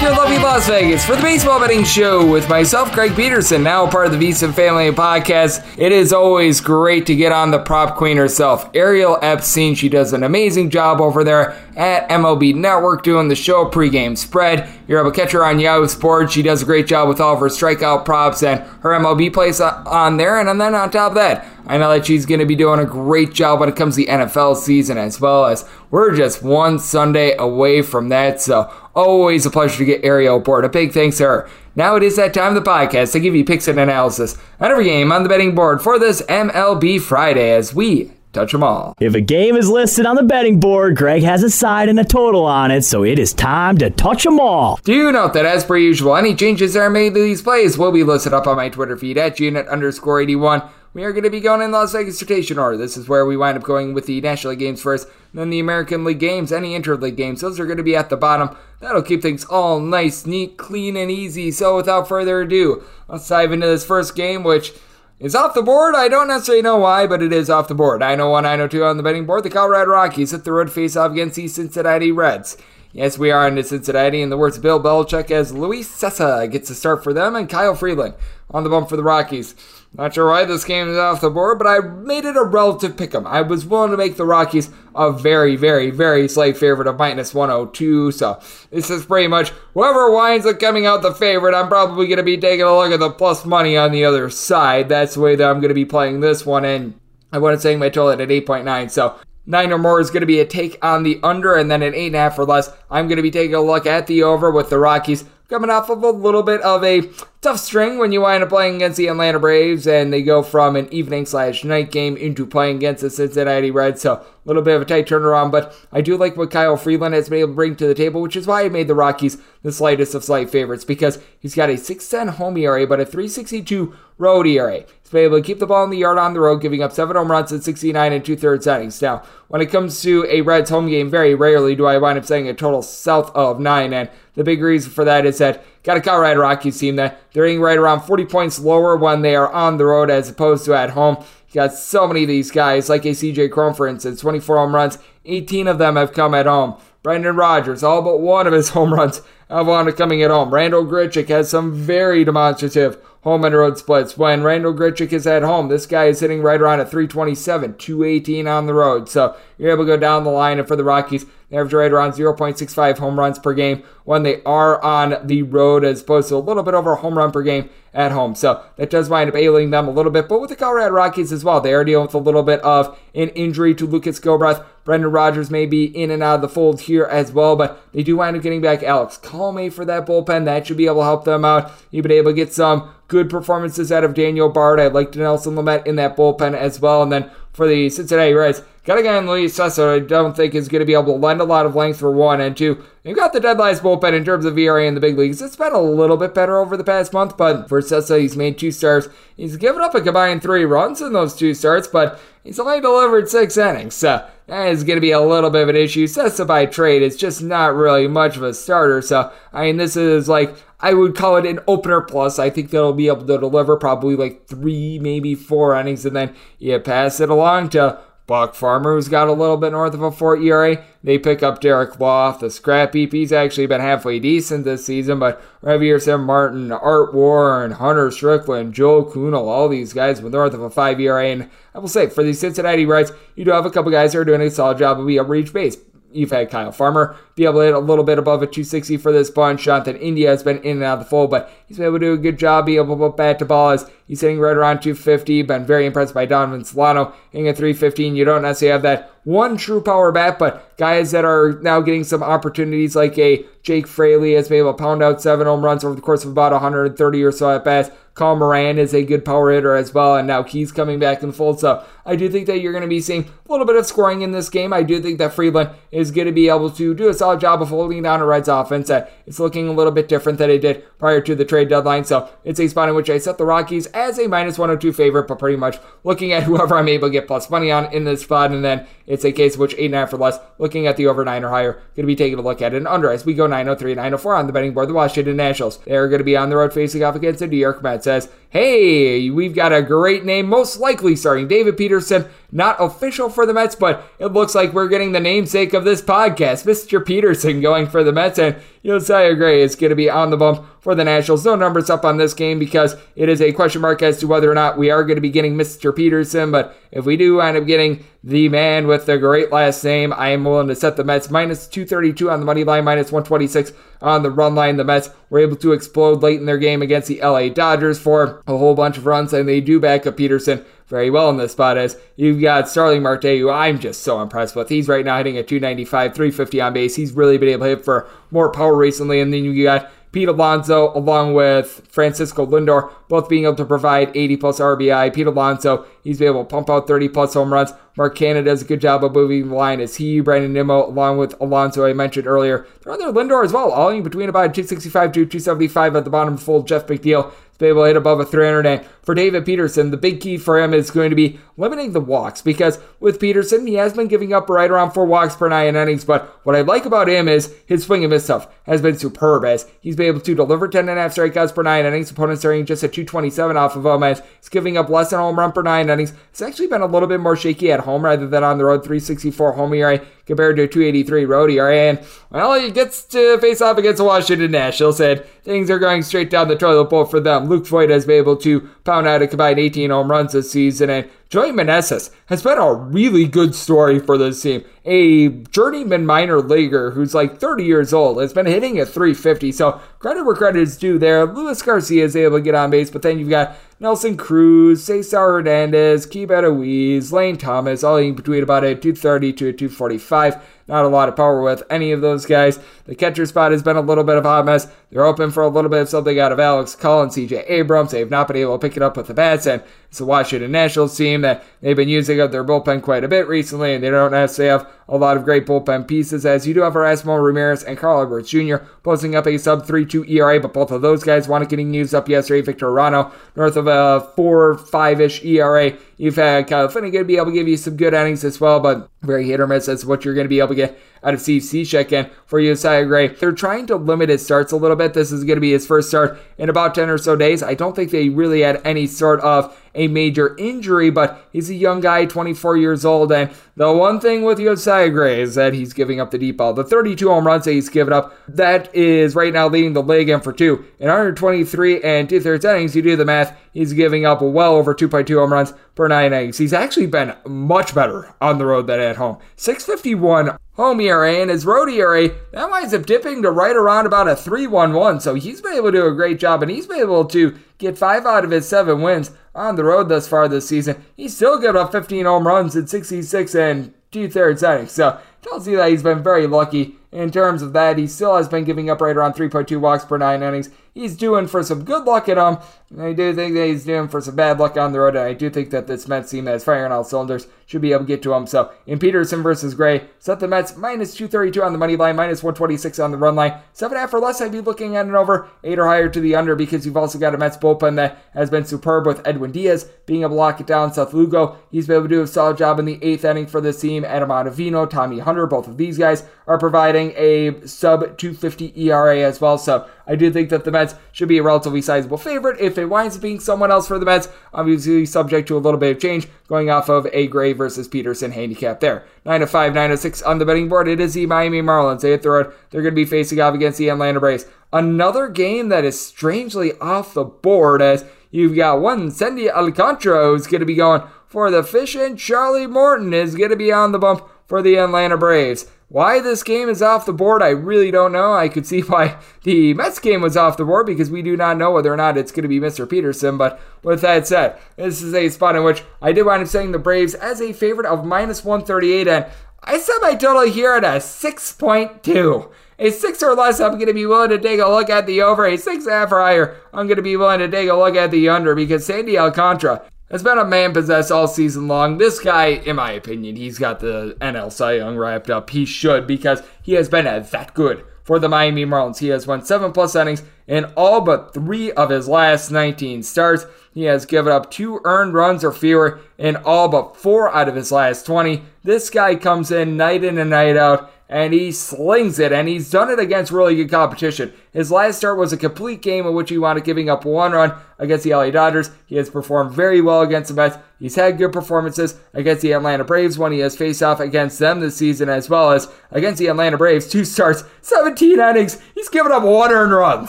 Back here lovely Las Vegas for the Baseball Betting Show with myself, Greg Peterson, now part of the VSiN Family Podcast. It is always great to get on the prop queen herself, Ariel Epstein. She does an amazing job over there at MLB Network doing the show pregame spread. You're able to catch her on Yahoo Sports. She does a great job with all of her strikeout props and her MLB plays on there. And then on top of that, I know that she's going to be doing a great job when it comes to the NFL season as well as we're just one Sunday away from that. So always a pleasure to get Ariel aboard. A big thanks to her. Now it is that time of the podcast to give you picks and analysis on every game on the betting board for this MLB Friday as we touch them all. If a game is listed on the betting board, Greg has a side and a total on it, so it is time to touch them all. Do note that, as per usual, any changes that are made to these plays will be listed up on my Twitter feed at unit underscore 81. We are going to be going in Las Vegas rotation order. This is where we wind up going with the National League games first, then the American League games, any interleague games. Those are going to be at the bottom. That'll keep things all nice, neat, clean, and easy. So without further ado, let's dive into this first game, which is off the board. I don't necessarily know why, but it is off the board. 901, 902 on the betting board. The Colorado Rockies hit the road face off against the Cincinnati Reds. Yes, we are into Cincinnati. In the words of Bill Belichick, as Luis Cessa gets a start for them and Kyle Freeland on the bump for the Rockies. Not sure why this game is off the board, but I made it a relative pick 'em. I was willing to make the Rockies a very, very, very slight favorite of minus 102. So this is pretty much whoever winds up coming out the favorite. I'm probably going to be taking a look at the plus money on the other side. That's the way that I'm going to be playing this one. And I wasn't saying my total at 8.9. So Nine or more is going to be a take on the under, and then an eight and a half or less. I'm going to be taking a look at the over with the Rockies coming off of a little bit of a tough string when you wind up playing against the Atlanta Braves and they go from an evening slash night game into playing against the Cincinnati Reds. So a little bit of a tight turnaround, but I do like what Kyle Freeland has been able to bring to the table, which is why I made the Rockies the slightest of slight favorites because he's got a 610 home ERA, but a 362 road ERA. He's been able to keep the ball in the yard on the road, giving up seven home runs in 69 and two thirds innings. Now, when it comes to a Reds home game, very rarely do I wind up saying a total south of nine, and the big reason for that is that got a Colorado Rockies team that they're hitting right around 40 points lower when they are on the road as opposed to at home. You got so many of these guys, like a CJ Cron, for instance, 24 home runs, 18 of them have come at home. Brendan Rodgers, all but one of his *laughs* home runs have wound coming at home. Randall Grichuk has some very demonstrative home and road splits. When Randall Grichuk is at home, this guy is hitting right around a 327, 218 on the road. So you're able to go down the line, and for the Rockies, they average right around 0.65 home runs per game when they are on the road, as opposed to a little bit over a home run per game at home. So that does wind up ailing them a little bit. But with the Colorado Rockies as well, they are dealing with a little bit of an injury to Lucas Gilbreath. Brendan Rodgers may be in and out of the fold here as well, but they do wind up getting back Alex Colome for that bullpen. That should be able to help them out. You've been able to get some good performances out of Daniel Bard. I liked Dinelson Lamet in that bullpen as well. And then for the Cincinnati Reds, Guy in Luis Cessa I don't think is going to be able to lend a lot of length for one and two. You've got the dead last bullpen in terms of ERA in the big leagues. It's been a little bit better over the past month, but for Cessa, he's made two starts. He's given up a combined three runs in those two starts, but he's only delivered six innings. So that is going to be a little bit of an issue. Cessa by trade is just not really much of a starter. So, I mean, this is like I would call it an opener plus. I think they'll be able to deliver probably like three, maybe four innings, and then you pass it along to Buck Farmer, who's got a little bit north of a 4 ERA. They pick up Derek Law, the scrap heap. He's actually been halfway decent this season, but Reiver Sanmartin, Art Warren, Hunter Strickland, Joe Kuhnel, all these guys with north of a 5 ERA. And I will say, for the Cincinnati Reds, you do have a couple guys who are doing a solid job of being to reach base. You've had Kyle Farmer be able to hit a little bit above a 260 for this bunch. Jonathan India has been in and out of the fold, but he's been able to do a good job, be able to bat to ball as he's hitting right around 250. Been very impressed by Donovan Solano hitting a 315. You don't necessarily have that one true power bat, but guys that are now getting some opportunities like a Jake Fraley has been able to pound out seven home runs over the course of about 130 or so at bats. Carl Moran is a good power hitter as well, and now he's coming back in the fold. So I do think that you're going to be seeing a little bit of scoring in this game. I do think that Freeland is going to be able to do a solid job of holding down a Reds offense that is looking a little bit different than it did prior to the trade deadline. So it's a spot in which I set the Rockies as a minus 102 favorite, but pretty much looking at *laughs* whoever I'm able to get plus money on in this spot, and then it's a case of which 8.5 or less, looking at the over 9 or higher, going to be taking a look at an under as we go 903 904 on the betting board. The Washington Nationals, they're going to be on the road facing off against the New York Mets. Says, hey, we've got a great name, most likely starting David Peterson not official for the Mets, but it looks like we're getting the namesake of this podcast, Mr. Peterson, going for the Mets. And Josiah Gray is going to be on the bump for the Nationals. No numbers up on this game because it is a question mark as to whether or not we are going to be getting Mr. Peterson. But if we do end up getting the man with the great last name, I am willing to set the Mets minus 232 on the money line, minus 126 on the run line. The Mets were able to explode late in their game against the LA Dodgers for a whole bunch of runs, and they do back up Peterson very well in this spot as you've got Starling Marte, who I'm just so impressed with. He's right now hitting at 295, 350 on base. He's really been able to hit for more power recently. And then you got Pete Alonso along with Francisco Lindor, both being able to provide 80 plus RBI. Pete Alonso, he's been able to pump out 30 plus home runs. Mark Canha does a good job of moving the line as he, Brandon Nimmo, along with Alonso, I mentioned earlier. They're on there Lindor as well, all in between about 265 to 275 at the bottom full Jeff McNeil be able to hit above a 300. And for David Peterson, the big key for him is going to be limiting the walks because with Peterson, he has been giving up right around four walks per nine innings. But what I like about him is his swing and miss stuff has been superb as he's been able to deliver 10 and a half strikeouts per nine innings. Opponents are just at 227 off of him as he's giving up less than home run per nine innings. It's actually been a little bit more shaky at at home rather than on the road. 364 home ERA compared to a 283 road ERA. And, well, he gets to face off against the Washington Nationals, and things are going straight down the toilet bowl for them. Luke Voit has been able to pound out a combined 18 home runs this season, and Joey Meneses has been a really good story for this team. A journeyman minor leaguer who's like 30 years old has been hitting at 350. So credit where credit is due there. Luis Garcia is able to get on base, but then you've got Nelson Cruz, Cesar Hernandez, Keibert Ruiz, Lane Thomas, all in between about a 230 to a 245. Not a lot of power with any of those guys. The catcher spot has been a little bit of a hot mess. They're open for a little bit of something out of Alex Collins, CJ Abrams. They have not been able to pick it up with the bats, and it's the Washington Nationals team that they've been using up their bullpen quite a bit recently, and they don't necessarily have a lot of great bullpen pieces, as you do have Erasmo Ramirez and Carl Edwards Jr. posting up a sub 3-2 ERA, but both of those guys wanted getting used up yesterday. Victor Arano, north of a 4-5-ish ERA. You've had Kyle Finnegan be able to give you some good innings as well, but very hit or miss as what you're going to be able to get out of Steve Cishek. And for Josiah Gray, they're trying to limit his starts a little bit. This is going to be his first start in about 10 or so days. I don't think they really had any sort of a major injury, but he's a young guy, 24 years old. And the one thing with Josiah Gray is that he's giving up the deep ball. The 32 home runs that he's given up, that is right now leading the league in for two. In 123 and two thirds innings, you do the math, he's giving up well over 2.2 home runs per nine innings. He's actually been much better on the road than at home. 651 home ERA and his road ERA, that winds up dipping to right around about a 3.11. So he's been able to do a great job and he's been able to get five out of his seven wins on the road thus far this season. He's still given up 15 home runs in 66 and two thirds innings. So tells you that he's been very lucky in terms of that. He still has been giving up right around 3.2 walks per nine innings. He's doing for some good luck at him. I do think that he's doing for some bad luck on the road, and I do think that this Mets team has firing all cylinders should be able to get to him. So in Peterson versus Gray, set the Mets minus 232 on the money line, minus 126 on the run line. Seven and a half or less, I'd be looking at an over. Eight or higher to the under because you've also got a Mets bullpen that has been superb with Edwin Diaz being able to lock it down. Seth Lugo, he's been able to do a solid job in the eighth inning for this team. Adam Ottavino, Tommy Hunter, both of these guys are providing a sub 250 ERA as well. So I do think that the Mets should be a relatively sizable favorite. If it winds up being someone else for the Mets, obviously subject to a little bit of change, going off of a Gray versus Peterson handicap there. 9 of 5, 9 of 6 on the betting board. It is the Miami Marlins. They hit the road. They're going to be facing off against the Atlanta Braves. Another game that is strangely off the board as you've got one Sandy Alcantara who's going to be going for the fish, and Charlie Morton is going to be on the bump for the Atlanta Braves. Why this game is off the board, I really don't know. I could see *laughs* why the Mets game was off the board because we do not know whether or not it's going to be Mr. Peterson. But with that said, this is a spot in which I did wind up saying the Braves as a favorite of minus 138, and I set my total here at a 6.2. A six or less, I'm going to be willing to take a look at the over. A six and a half or higher, I'm going to be willing to take a look at the under because Sandy Alcantara has been a man possessed all season long. This guy, in my opinion, he's got the NL Cy Young wrapped up. He should because he has been that good for the Miami Marlins. He has won seven plus innings in all but three of his last 19 starts. He has given up two earned runs or fewer in all but four out of his last 20. This guy comes in night in and night out and he slings it, and he's done it against really good competition. His last start was a complete game in which he wound up giving up one run against the LA Dodgers. He has performed very well against the Mets. He's had good performances against the Atlanta Braves when he has faced off against them this season, as well as against the Atlanta Braves. Two starts, 17 innings. He's given up one earned run.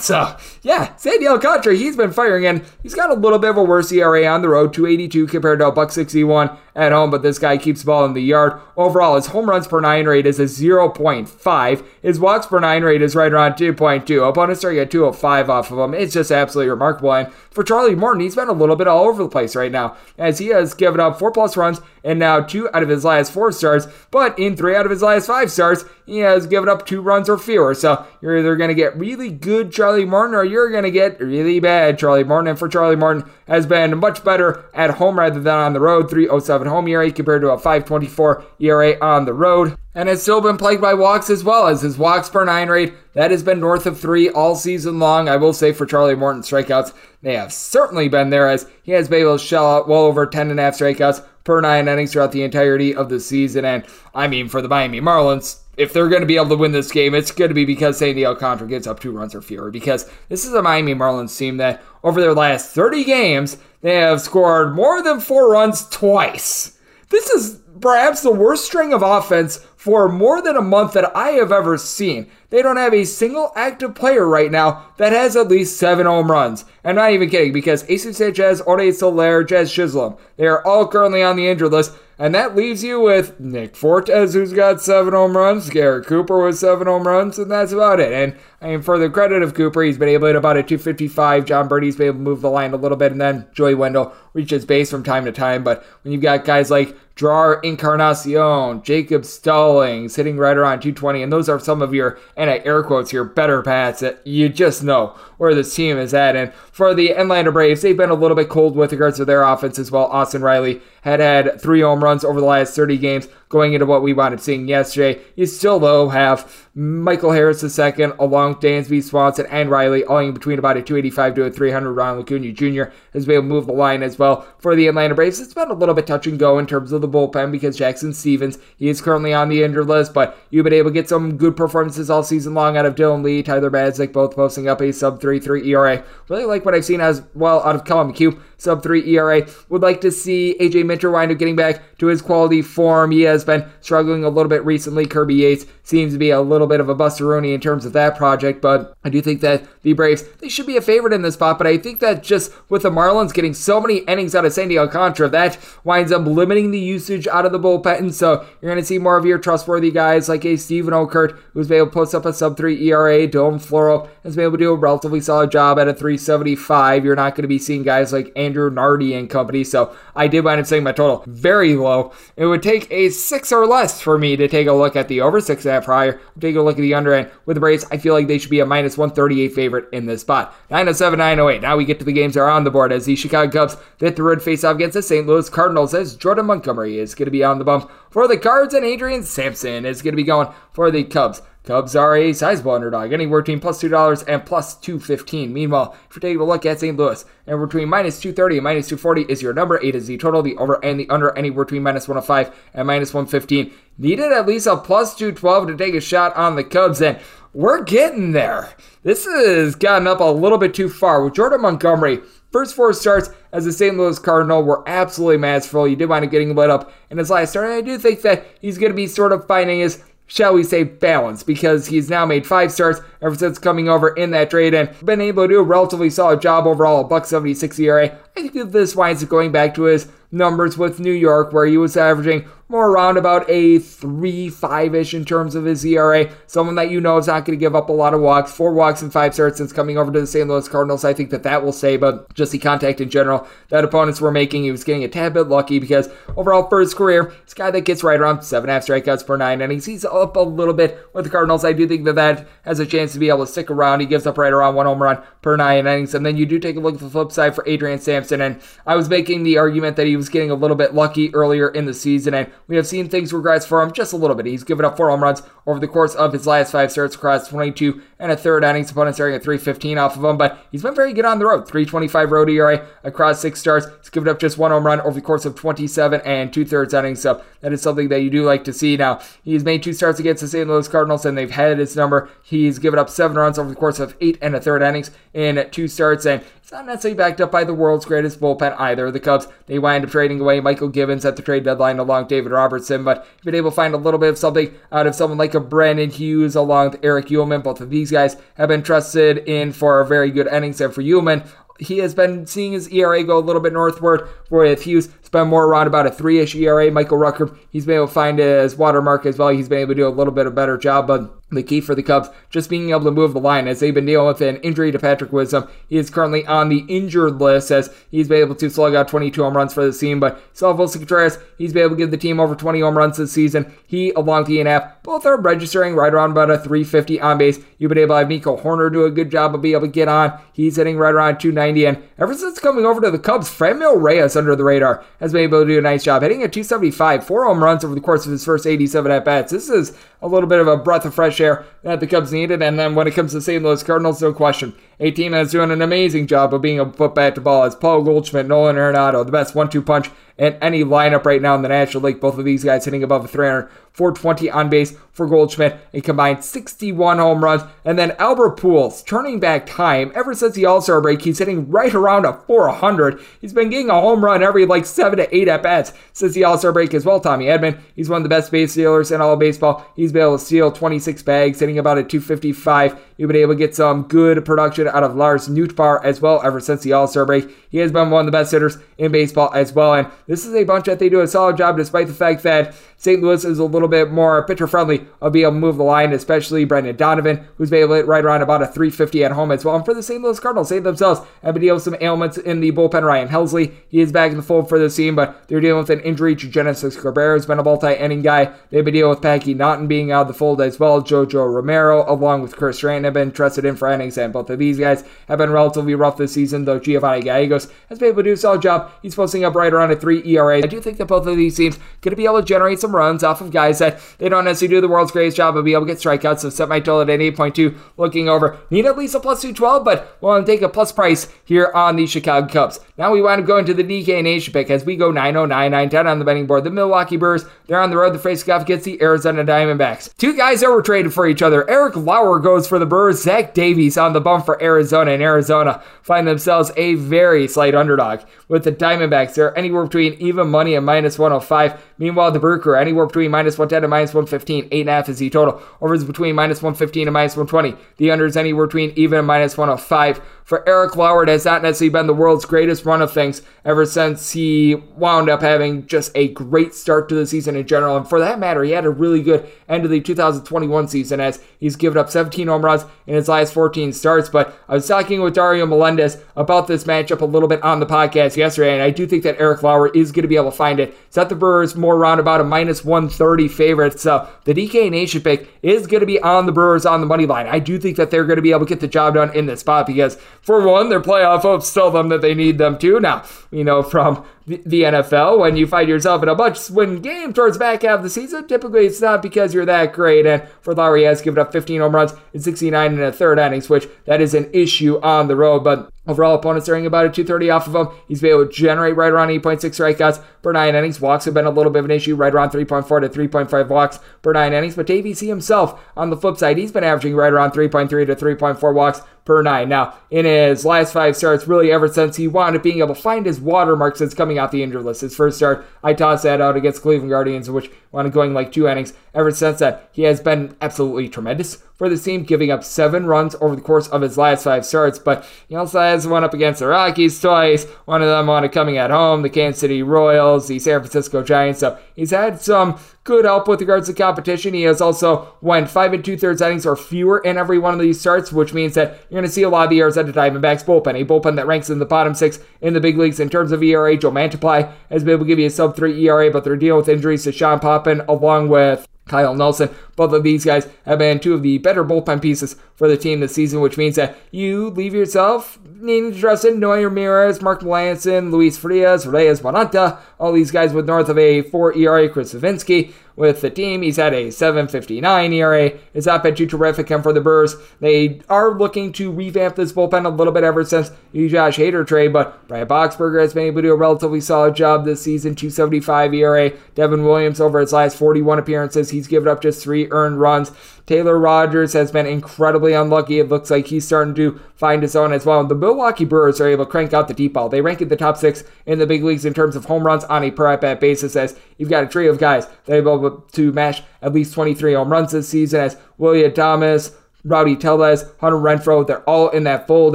So, yeah, Sandy Alcantara, he's been firing, and he's got a little bit of a worse ERA on the road, 282 compared to a buck 61 at home, but this guy keeps the ball in the yard. Overall, his home runs per nine rate is a 0.5. His walks per nine rate is right around 2.2. Opponents are at 205 off of him. It's just absolutely remarkable. And for Charlie Morton, he's been a little bit all over the place right now, as he has given up four plus runs and now two out of his last four starts. But in three out of his last five starts, he has given up two runs or fewer. So you're either going to get really good Charlie Morton or you're going to get really bad Charlie Morton. And for Charlie Morton, has been much better at home rather than on the road. 307 home ERA compared to a 524 ERA on the road. And has still been plagued by walks as well as his walks per nine rate. That has been north of three all season long. I will say for Charlie Morton, strikeouts, they have certainly been there as he has been able to shell out well over 10 and a half strikeouts per nine innings throughout the entirety of the season. And I mean, for the Miami Marlins, if they're going to be able to win this game, it's going to be because Sandy Alcantara gets up two runs or fewer. Because this is a Miami Marlins team that over their last 30 games, they have scored more than four runs twice. this is perhaps the worst string of offense for more than a month that I have ever seen. They don't have a single active player right now that has at least seven home runs. I'm not even kidding because AC Sanchez, Jorge Soler, Jazz Chisholm, they are all currently on the injured list. And that leaves you with Nick Fortes, who's got seven home runs, Garrett Cooper with seven home runs, and that's about it. And I mean, for the credit of Cooper, he's been able to hit about a 255. Jon Berti's been able to move the line a little bit, and then Joey Wendle reaches base from time to time. But when you've got guys like Jerar Encarnacion, Jacob Stallings hitting right around 220, and those are some of your, and I air quotes, your better bats that you just know where this team is at. And for the Atlanta Braves, they've been a little bit cold with regards to their offense as well. Austin Riley had had three home runs over the last 30 games going into what we wanted seeing yesterday. You still, though, have Michael Harris II, along Dansby Swanson and Riley, all in between about a 285 to a 300. Ronald Acuna Jr. has been able to move the line as well for the Atlanta Braves. It's been a little bit touch and go in terms of the bullpen because Jackson Stephens, he is currently on the injured list, but you've been able to get some good performances all season long out of Dylan Lee, Tyler Matzek, both posting up a sub 3-3 ERA. Really like what I've seen as well out of Collin McHugh, sub 3 ERA. Would like to see AJ Minter wind up getting back to his quality form. He has been struggling a little bit recently. Kirby Yates seems to be a little bit of a busteroni in terms of that project, but I do think that the Braves, they should be a favorite in this spot, but I think that just with the Marlins getting so many innings out of Sandy Alcantara, that winds up limiting the usage out of the bullpen, so you're going to see more of your trustworthy guys like a Steven Okert, who's been able to post up a sub 3 ERA, Dylan Floro has been able to do a relatively solid job at a 375. You're not going to be seeing guys like Andrew Nardi and company, so I did wind up saying my total very low. It would take a 6 or less for me to take a look at the over 6 and a half prior. Take a look at the under end. With the Braves, I feel like they should be a minus 138 favorite in this spot. 907, 908. Now we get to the games that are on the board as the Chicago Cubs hit the road face off against the St. Louis Cardinals as Jordan Montgomery is going to be on the bump for the Cards and Adrian Sampson is going to be going for the Cubs. Cubs are a sizable underdog, anywhere between plus $2 and plus 215 Meanwhile, if you're taking a look at St. Louis, and between minus 230 and minus 240 is your number. 8 is the total. The over and the under anywhere between minus 105 and minus 115. Needed at least a plus 212 to take a shot on the Cubs, and we're getting there. This has gotten up a little bit too far with Jordan Montgomery. First four starts as the St. Louis Cardinal were absolutely masterful. You did wind up getting lit up in his last start, and I do think that he's going to be sort of finding his shall we say, balance because he's now made five starts ever since coming over in that trade and been able to do a relatively solid job overall, buck 76 ERA. I think this winds up going back to his numbers with New York, where he was averaging more around about a 3 5 ish in terms of his ERA. Someone that you know is not going to give up a lot of walks. Four walks and five starts since coming over to the St. Louis Cardinals. I think that that will say, but just the contact in general that opponents were making, he was getting a tad bit lucky because overall for his career, this guy that gets right around seven and a half strikeouts per nine innings. He's up a little bit with the Cardinals. I do think that that has a chance to be able to stick around. He gives up right around one home run per nine innings. And then you do take a look at the flip side for Adrian Sampson. And I was making the argument that he was getting a little bit lucky earlier in the season. And we have seen things regress for him just a little bit. He's given up four home runs over the course of his last five starts across 22 and a third innings. Opponents are at 315 off of him, but he's been very good on the road. 325 road ERA across six starts. He's given up just one home run over the course of 27 and two thirds innings. So that is something that you do like to see. Now, he's made two starts against the St. Louis Cardinals, and they've had his number. He's given up seven runs over the course of eight and a third innings in two starts, and not necessarily backed up by the world's greatest bullpen either. The Cubs, they wind up trading away Mychal Givens at the trade deadline along David Robertson, but you've been able to find a little bit of something out of someone like a Brandon Hughes along with Erich Uelmen. Both of these guys have been trusted in for a very good innings, and for Uelmen, he has been seeing his ERA go a little bit northward, with Hughes been more around about a three-ish ERA. Michael Rucker, he's been able to find his watermark as well. He's been able to do a little bit of better job, but the key for the Cubs just being able to move the line as they've been dealing with an injury to Patrick Wisdom. He is currently on the injured list as he's been able to slug out 22 home runs for the team, but Willson Contreras, he's been able to give the team over 20 home runs this season. He, along with Ian Happ, both are registering right around about a 350 on base. You've been able to have Nico Hoerner do a good job of being able to get on. He's hitting right around 290, and ever since coming over to the Cubs, Franmil Reyes under the radar has been able to do a nice job, hitting a 275, four home runs over the course of his first 87 at bats. This is a little bit of a breath of fresh air that Cubs needed. And then when it comes to St. Louis Cardinals, no question. A team that's doing an amazing job of being to put back the ball as Paul Goldschmidt, Nolan Arenado, the best one-two punch in any lineup right now in the National League. Both of these guys hitting above a 300 420 on base for Goldschmidt, a combined 61 home runs. And then Albert Pujols, turning back time, ever since the All Star break, he's hitting right around a 400. He's been getting a home run every like seven to eight at bats since the All Star break as well. Tommy Edman, he's one of the best base stealers in all of baseball. He's been able to steal 26 bags, hitting about a 255. You've been able to get some good production out of Lars Nootbaar as well ever since the All Star break. He has been one of the best hitters in baseball as well. And this is a bunch that they do a solid job despite the fact that St. Louis is a little bit more pitcher friendly of being able to move the line, especially Brendan Donovan, who's been able to hit right around about a 350 at home as well. And for the St. Louis Cardinals, they themselves have been dealing with some ailments in the bullpen. Ryan Helsley, he is back in the fold for the team, but they're dealing with an injury. To Genesis Cabrera has been a multi-inning guy. They've been dealing with Packy Naughton being out of the fold as well. Jojo Romero, along with Chris Have been trusted in for innings, and both of these guys have been relatively rough this season, though Giovanni Gallegos has been able to do a solid job. He's posting up right around a 3 ERA. I do think that both of these teams to be able to generate some runs off of guys that they don't necessarily do the world's greatest job of being able to get strikeouts. So set my total at 8.2. Looking over, need at least a plus 212, but we'll take a plus price here on the Chicago Cubs. Now we wind up going to the DK Nation pick as we go 909, 910 on the betting board. The Milwaukee Brewers, they're on the road. The face off against the Arizona Diamondbacks. Two guys that were traded for each other. Eric Lauer goes for the Brewers. Zach Davies on the bump for Arizona, and Arizona find themselves a very slight underdog. With the Diamondbacks, they're anywhere between even money and minus 105. Meanwhile, the Brewers are anywhere between minus 110 and minus 115. 8.5 is the total. Overs between minus 115 and minus 120. The under is anywhere between even and minus 105 for Eric Lauer, it has not necessarily been the world's greatest run of things ever since he wound up having just a great start to the season in general. And for that matter, he had a really good end of the 2021 season as he's given up 17 home runs in his last 14 starts. But I was talking with Dario Melendez about this matchup a little bit on the podcast yesterday, and I do think that Eric Lauer is going to be able to find it. Set the Brewers more around about a minus 130 favorite. So the DK Nation pick is going to be on the Brewers on the money line. I do think that they're going to be able to get the job done in this spot because for one, their playoff hopes tell them that they need them to. Now, you know, from the NFL when you find yourself in a bunch win game towards back half of the season. Typically, it's not because you're that great. And for Lowry, has given up 15 home runs in 69 in a third innings, which that is an issue on the road. But overall, opponents are getting about a 230 off of him. He's been able to generate right around 8.6 strikeouts per nine innings. Walks have been a little bit of an issue, right around 3.4 to 3.5 walks per nine innings. But Davies himself, on the flip side, he's been averaging right around 3.3 to 3.4 walks per nine. Now, in his last five starts, really ever since he wound up being able to find his watermark since coming out the injured list, his first start, I tossed that out against Cleveland Guardians, which wound up going like two innings. Ever since that, he has been absolutely tremendous for the team, giving up seven runs over the course of his last five starts. But he also has one up against the Rockies twice, one of them on a coming at home, the Kansas City Royals, the San Francisco Giants. So he's had some good help with regards to competition. He has also went five and two thirds innings or fewer in every one of these starts, which means that you're going to see a lot of the Arizona Diamondbacks bullpen, a bullpen that ranks in the bottom six in the big leagues in terms of ERA. Joe Mantiply has been able to give you a sub three ERA, but they're dealing with injuries to Sean Poppen along with Kyle Nelson. Both of these guys have been two of the better bullpen pieces for the team this season, which means that you leave yourself needing to trust in Noe Ramirez, Mark Melancon, Luis Frias, Reyes Moronta, all these guys with north of a 4 ERA. Chris Devenski with the team. He's had a 7.59 ERA. It's not been too terrific him for the Brewers. They are looking to revamp this bullpen a little bit ever since the Josh Hader trade, but Brian Boxberger has been able to do a relatively solid job this season. 275 ERA. Devin Williams over his last 41 appearances, he's given up just three earned runs. Taylor Rogers has been incredibly unlucky. It looks like he's starting to find his own as well. The Milwaukee Brewers are able to crank out the deep ball. They rank in the top six in the big leagues in terms of home runs on a per at bat basis, as you've got a trio of guys that are able to mash at least 23 home runs this season, as William Adames, Rowdy Tellez, Hunter Renfroe, they're all in that fold.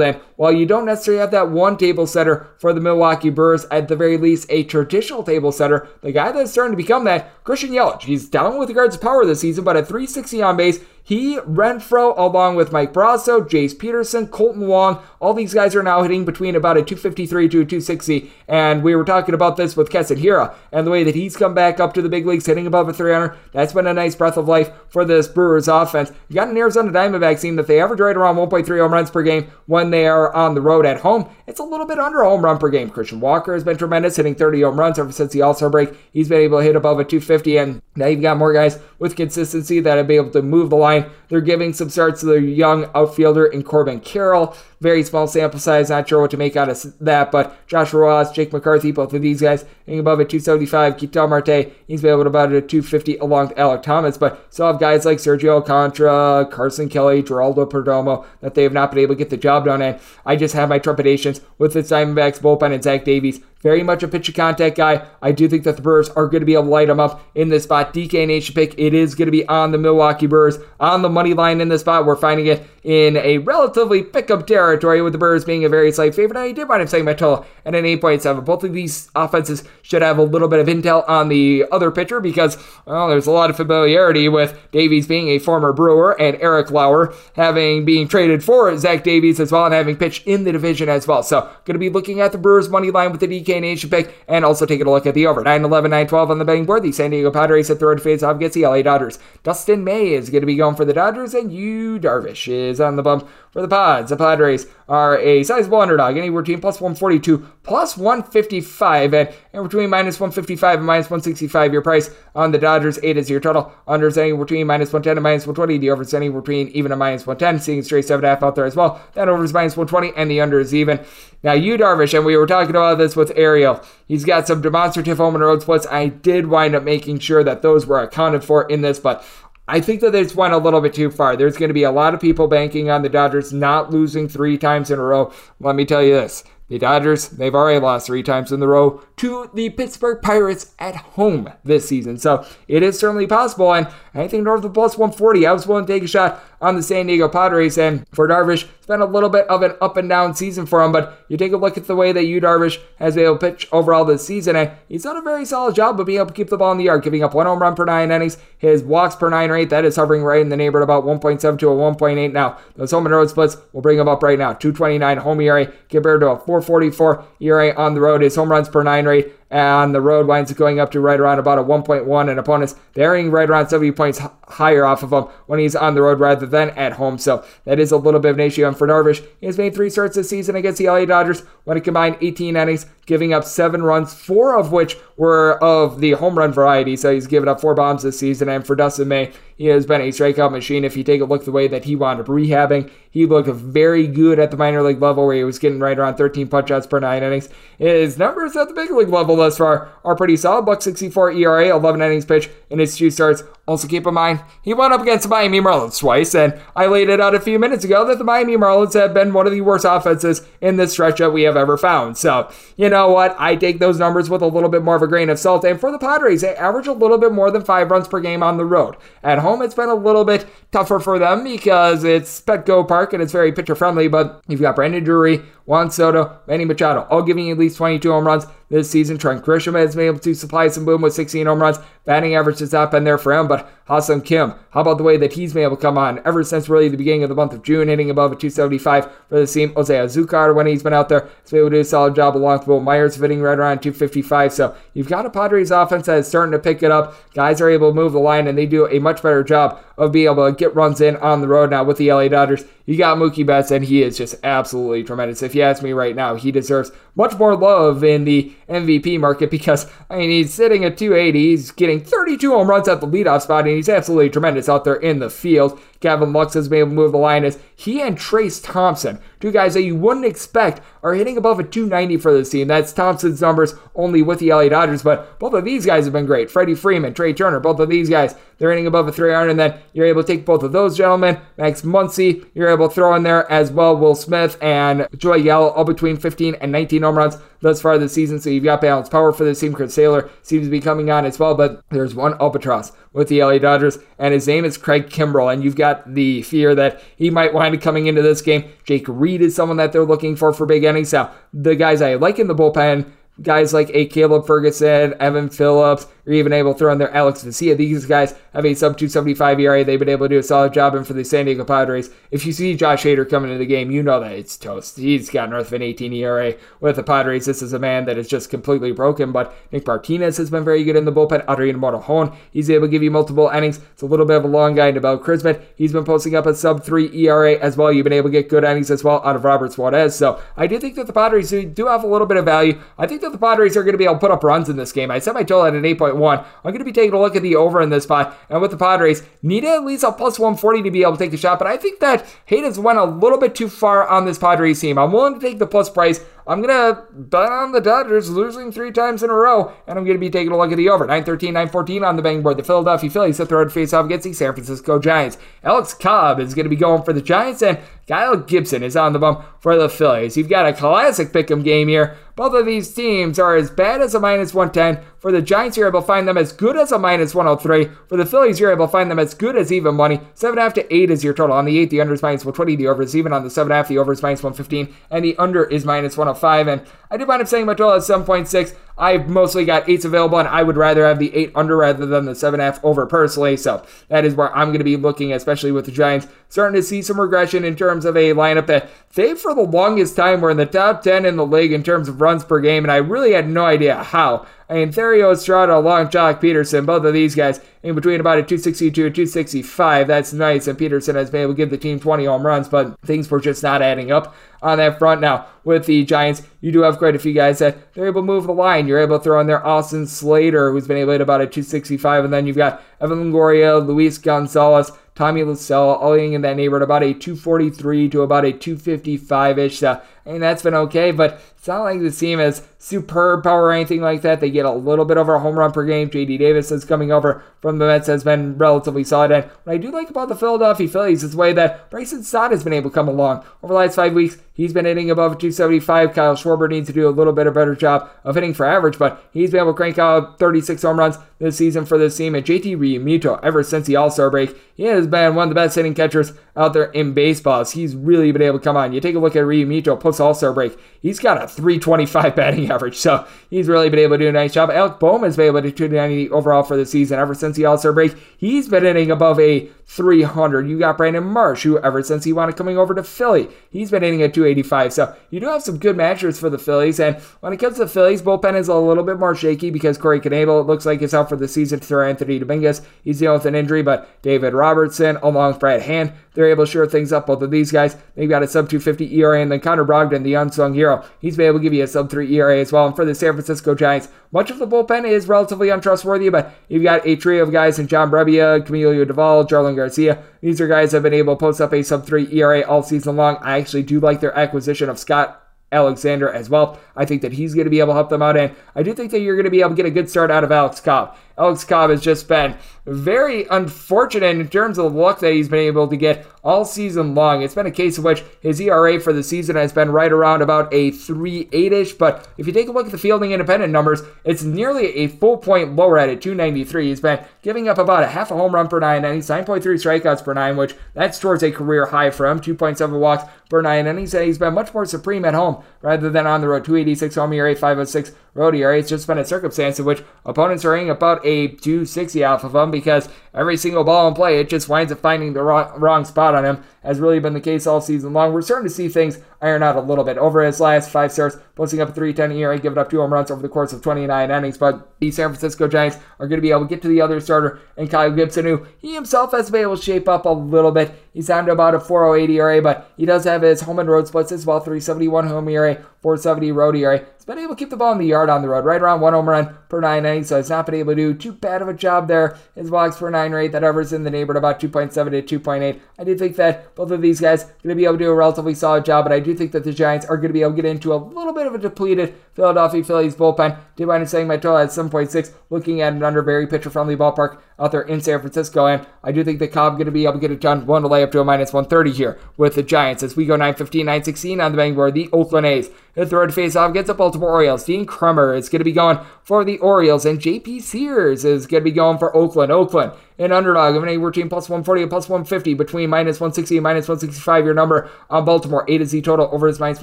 And while you don't necessarily have that one table setter for the Milwaukee Brewers, at the very least, a traditional table setter, the guy that's starting to become that, Christian Yelich. He's down with regards to power this season, but at 360 on base, he, Renfroe, along with Mike Brosseau, Jace Peterson, Kolten Wong, all these guys are now hitting between about a 253 to a 260. And we were talking about this with Keston Hiura and the way that he's come back up to the big leagues, hitting above a 300. That's been a nice breath of life for this Brewers offense. You got an Arizona Diamondbacks team that they average right around 1.3 home runs per game when they are on the road at home. It's a little bit under a home run per game. Christian Walker has been tremendous, hitting 30 home runs ever since the All Star break. He's been able to hit above a 250, and now you've got more guys with consistency that have been able to move the line. They're giving some starts to their young outfielder in Corbin Carroll. Very small sample size. Not sure what to make out of that, but Josh Rojas, Jake McCarthy, both of these guys hitting above at 275. Ketel Marte, he's been able to about a 250 along with Alek Thomas, but still have guys like Sergio Alcantara, Carson Kelly, Geraldo Perdomo that they have not been able to get the job done. And I just have my trepidations with the Diamondbacks bullpen and Zach Davies very much a pitch of contact guy. I do think that the Brewers are going to be able to light him up in this spot. DK Nation pick, it is going to be on the Milwaukee Brewers on the money line in this spot. We're finding it in a relatively pickup territory with the Brewers being a very slight favorite. I did wind up saying my total at an 8.7. Both of these offenses should have a little bit of intel on the other pitcher because, well, there's a lot of familiarity with Davies being a former Brewer and Eric Lauer having being traded for Zach Davies as well and having pitched in the division as well. So, going to be looking at the Brewers money line with the DK Nation pick, and also taking a look at the over. 9 11, 9 12 on the betting board. The San Diego Padres at third face off against the LA Dodgers. Dustin May is going to be going for the Dodgers, and Yu Darvish is on the bump for the Pods. The Padres are a sizable underdog, anywhere between plus 142, plus 155, and, and between minus 155 and minus 165 your price on the Dodgers. 8 is your total. Unders anywhere between minus 110 and minus 120. The over is anywhere between even a minus 110, seeing straight 7.5 out there as well. That over is minus 120, and the under is even. Now, Yu Darvish, and we were talking about this with Ariel, he's got some demonstrative home and road splits. I did wind up making sure that those were accounted for in this, but I think that just went a little bit too far. There's going to be a lot of people banking on the Dodgers not losing three times in a row. Let me tell you this. The Dodgers, they've already lost three times in a row to the Pittsburgh Pirates at home this season. So it is certainly possible. And anything north of plus 140, I was willing to take a shot on the San Diego Padres. And for Darvish, it's been a little bit of an up and down season for him. But you take a look at the way that Yu Darvish has been able to pitch overall this season, and he's done a very solid job of being able to keep the ball in the yard, giving up one home run per nine innings. His walks per nine rate, that is hovering right in the neighborhood about 1.7 to a 1.8 now. Those home and road splits will bring him up right now. 229 home ERA compared to a 444 ERA on the road. His home runs per nine rate and the road winds up going up to right around about a 1.1 and opponents they're right around 70 points higher off of him when he's on the road rather than at home. So that is a little bit of an issue and for Darvish he has made three starts this season against the LA Dodgers when he combined 18 innings giving up seven runs four of which were of the home run variety. So he's given up four bombs this season and for Dustin May he has been a strikeout machine if you take a look the way that he wound up rehabbing he looked very good at the minor league level where he was getting right around 13 punch outs per nine innings his numbers at the big league level thus far are pretty solid. Buck 64 ERA, 11 innings pitch in his two starts. Also keep in mind, he went up against the Miami Marlins twice, and I laid it out a few minutes ago that the Miami Marlins have been one of the worst offenses in this stretch that we have ever found. So, you know what? I take those numbers with a little bit more of a grain of salt. And for the Padres, they average a little bit more than five runs per game on the road. At home, it's been a little bit tougher for them because it's Petco Park and it's very pitcher friendly, but you've got Brandon Drury, Juan Soto, Manny Machado, all giving you at least 22 home runs this season. Trent Grisham has been able to supply some boom with 16 home runs. Batting average has not been there for him, but Ha-Seong Kim, how about the way that he's been able to come on ever since really the beginning of the month of June, hitting above a 275 for the team. Jose Azocar, when he's been out there, has been able to do a solid job along with Wil Myers, hitting right around 255. So you've got a Padres offense that is starting to pick it up. Guys are able to move the line, and they do a much better job of being able to get runs in on the road now with the LA Dodgers. You got Mookie Betts, and he is just absolutely tremendous. If you ask me right now, he deserves much more love in the MVP market *laughs* because, I mean, he's sitting at 280. He's getting 32 home runs at the leadoff spot, and he's absolutely tremendous out there in the field. Gavin Lux has been able to move the line as he and Trayce Thompson, two guys that you wouldn't expect, are hitting above a 290 for this team. That's Thompson's numbers only with the LA Dodgers, but both of these guys have been great. Freddie Freeman, Trea Turner, both of these guys, they're hitting above a 300, and then you're able to take both of those gentlemen. Max Muncy, you're able to throw in there as well. Will Smith and Joey Gallo, all between 15 and 19 home runs thus far this season. So you've got balanced power for this team. Chris Taylor seems to be coming on as well, but there's one albatross with the LA Dodgers, and his name is Craig Kimbrel. And you've got the fear that he might wind up coming into this game. Jake Reed is someone that they're looking for for big innings. Now, the guys I like in the bullpen, guys like a Caleb Ferguson, Evan Phillips, or even able to throw in there Alex Vesia. These guys have a sub 275 ERA. They've been able to do a solid job. And for the San Diego Padres, if you see Josh Hader coming into the game, you know that it's toast. He's got north of an 18 ERA with the Padres. This is a man that is just completely broken. But Nick Martinez has been very good in the bullpen. Adrian Morejon, he's able to give you multiple innings. It's a little bit of a long guy. Nabil Crismatt, he's been posting up a sub 3 ERA as well. You've been able to get good innings as well out of Robert Suarez. So I do think that the Padres do have a little bit of value. I think that that the Padres are going to be able to put up runs in this game. I set my total at an 8.1. I'm going to be taking a look at the over in this spot. And with the Padres, need at least a plus 140 to be able to take the shot. But I think that Hayden's went a little bit too far on this Padres team. I'm willing to take the plus price. I'm going to bet on the Dodgers losing three times in a row, and I'm going to be taking a look at the over. 913, 914 on the betting board. The Philadelphia Phillies hit the road face off against the San Francisco Giants. Alex Cobb is going to be going for the Giants, and Kyle Gibson is on the bump for the Phillies. You've got a classic pick'em game here. Both of these teams are as bad as a minus 110. For the Giants, you're able to find them as good as a minus 103. For the Phillies, you're able to find them as good as even money. 7.5 to 8 is your total. On the 8, the under is minus 120. The over is even. On the 7.5, the over is minus 115. And the under is minus 105. And I do wind up saying my total at 7.6. I've mostly got 8s available, and I would rather have the 8 under rather than the 7.5 over personally. So that is where I'm going to be looking, especially with the Giants starting to see some regression in terms of a lineup that they, for the longest time, were in the top 10 in the league in terms of runs per game, and I really had no idea how. I mean, Thairo Estrada along Joc Pederson, both of these guys in between about a 262 and 265. That's nice, and Pederson has been able to give the team 20 home runs, but things were just not adding up on that front. Now, with the Giants, you do have quite a few guys that they're able to move the line. You're able to throw in there Austin Slater, who's been able to hit about a 265, and then you've got Evan Longoria, Luis Gonzalez, Tommy La Stella, all in that neighborhood, about a 243 to about a 255 ish. So, uh, and that's been okay, but it's not like the team has superb power or anything like that. They get a little bit over a home run per game. JD Davis is coming over from the Mets has been relatively solid. And what I do like about the Philadelphia Phillies is the way that Bryson Stott has been able to come along over the last five weeks. He's been hitting above 275. Kyle Schwarber needs to do a little bit of better job of hitting for average, but he's been able to crank out 36 home runs this season for this team. And JT Realmuto, ever since the All Star break, he has been one of the best hitting catchers out there in baseball. He's really been able to come on. You take a look at Realmuto post All Star break, he's got a 325 batting average, so he's really been able to do a nice job. Alec Bohm has been able to do 290 overall for the season ever since the All Star break. He's been hitting above a 300. You got Brandon Marsh, who ever since he wanted coming over to Philly, he's been hitting at 285. So you do have some good matchers for the Phillies. And when it comes to the Phillies, bullpen is a little bit more shaky because Corey Knebel, it looks like, is out for the season Seranthony Dominguez. He's dealing with an injury, but David Robertson, along with Brad Hand, they're able to shore things up. Both of these guys, they've got a sub 250 ERA, and then Connor Brogdon, the unsung hero, he's been able to give you a sub 3 ERA as well. And for the San Francisco Giants, much of the bullpen is relatively untrustworthy, but you've got a trio of guys in John Brebbia, Camilo Doval, Jarlin Garcia. These are guys that have been able to post up a sub 3 ERA all season long. I actually do like their acquisition of Scott Alexander as well. I think that he's going to be able to help them out, and I do think that you're going to be able to get a good start out of Alex Cobb. Alex Cobb has just been very unfortunate in terms of the luck that he's been able to get all season long. It's been a case of which his ERA for the season has been right around about a 3 8 ish, but if you take a look at the fielding independent numbers, it's nearly a full point lower at at 293. He's been giving up about a half a home run per nine innings, 9.3 strikeouts per nine, which that's towards a career high for him, 2.7 walks per nine innings, and he's been much more supreme at home rather than on the road. 286 home ERA, 506 road ERA. It's just been a circumstance in which opponents are hitting about a 260 off of him because every single ball in play, it just winds up finding the wrong, wrong spot on him, has really been the case all season long. We're starting to see things iron out a little bit. Over his last five starts, posting up a 310 ERA, giving up two home runs over the course of 29 innings. But the San Francisco Giants are going to be able to get to the other starter, and Kyle Gibson, who he himself has been able to shape up a little bit. He's down to about a 408 ERA, but he does have his home and road splits as well 371 home ERA, 470 road ERA He's been able to keep the ball in the yard on the road, right around one home run per nine innings, so he's not been able to do too bad of a job there. His walks per nine rate, that hovers in the neighborhood about 2.7 to 2.8. I do think that both of these guys going to be able to do a relatively solid job, but I do think that the Giants are going to be able to get into a little bit of a depleted Philadelphia Phillies bullpen. Wind up saying my total at 7.6, looking at an under very pitcher friendly ballpark out there in San Francisco, and I do think that Cobb going to be able to get it done one to lay up to a minus 130 here with the Giants as we go 915, 916 on the betting board. The Oakland A's the third face off against the Baltimore Orioles. Dean Kremer is going to be going for the Orioles, and JP Sears is going to be going for Oakland. Oakland, an underdog of an anywhere between plus 140 and plus 150, between minus 160 and minus 165. Your number on Baltimore, A to Z total over is minus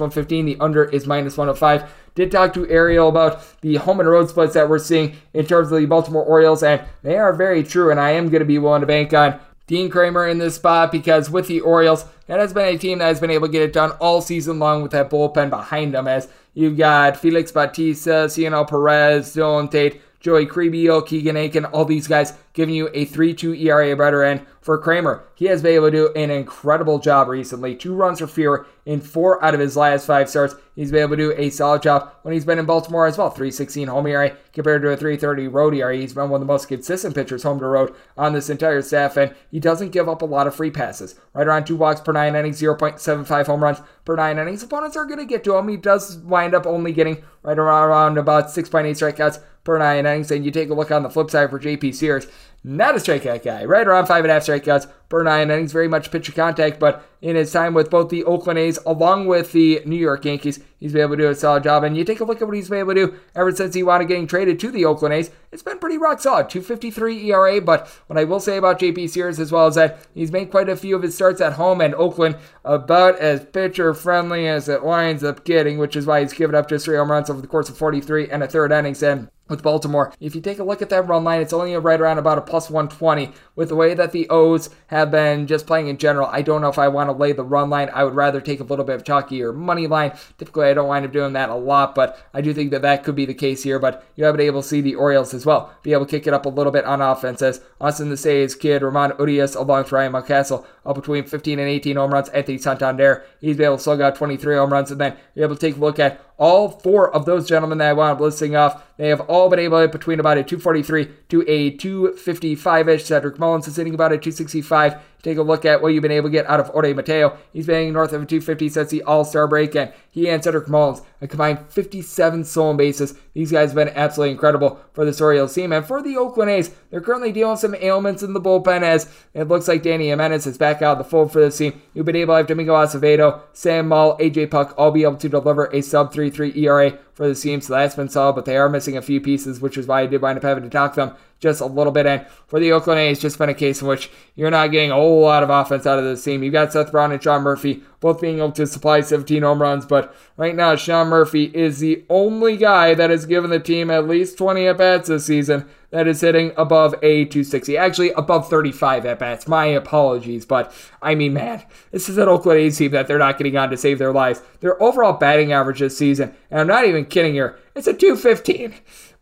115. The under is minus 105. Did talk to Ariel about the home and road splits that we're seeing in terms of the Baltimore Orioles, and they are very true, and I am going to be willing to bank on Dean Kremer in this spot because with the Orioles, that has been a team that has been able to get it done all season long with that bullpen behind them. As you've got Felix Bautista, Cionel Perez, Dylan Tate, Joey Krehbiel, Keegan Akin, all these guys giving you a 3 2 ERA better end for Kremer. He has been able to do an incredible job recently. Two runs or fewer in four out of his last five starts. He's been able to do a solid job when he's been in Baltimore as well. 316 home ERA compared to a 330 road ERA. He's been one of the most consistent pitchers home to road on this entire staff, and he doesn't give up a lot of free passes. Right around two walks per nine innings, 0.75 home runs per nine innings. Opponents are going to get to him. He does wind up only getting right around about 6.8 strikeouts per nine innings. And you take a look on the flip side for JP Sears not a strikeout guy. Right around five and a half strikeouts per nine innings. Very much pitcher contact, but in his time with both the Oakland A's along with the New York Yankees, he's been able to do a solid job. And you take a look at what he's been able to do ever since he wanted getting traded to the Oakland A's. It's been pretty rock solid. 253 ERA, but what I will say about JP Sears as well is that he's made quite a few of his starts at home and Oakland about as pitcher friendly as it winds up getting, which is why he's given up just three home runs over the course of 43 and a third innings. And with Baltimore. If you take a look at that run line, it's only right around about a plus 120. With the way that the O's have been just playing in general, I don't know if I want to lay the run line. I would rather take a little bit of chalky or money line. Typically, I don't wind up doing that a lot, but I do think that that could be the case here. But you have been able to see the Orioles as well be able to kick it up a little bit on offense as Austin the Say's kid, Ramon Urias, along with Ryan Mountcastle, up between 15 and 18 home runs. Anthony Santander, he's been able to slug out 23 home runs, and then you're able to take a look at all four of those gentlemen that I wound up listing off, they have all been able to between about a 243 to a 255 ish. Cedric Mullins is sitting about a 265. Take a look at what you've been able to get out of Jorge Mateo. He's been north of a 250 since the All Star break, and he and Cedric Mullins a combined 57 stolen bases. These guys have been absolutely incredible for the Orioles team. And for the Oakland A's, they're currently dealing with some ailments in the bullpen as it looks like Dany Jimenez is back out of the fold for this team. You've been able to have Domingo Acevedo, Sam Moll, AJ Puk all be able to deliver a sub 3-3 ERA for the team, so that's been solid, but they are missing a few pieces, which is why I did wind up having to talk them just a little bit. And for the Oakland A's, just been a case in which you're not getting a whole lot of offense out of this team. You've got Seth Brown and Sean Murphy both being able to supply 17 home runs, but right now Sean Murphy is the only guy that has given the team at least 20 at bats this season that is hitting above a 260. Actually, above 35 at bats. My apologies, but I mean, man, this is an Oakland A's team that they're not getting on to save their lives. Their overall batting average this season, and I'm not even kidding here, it's a 215.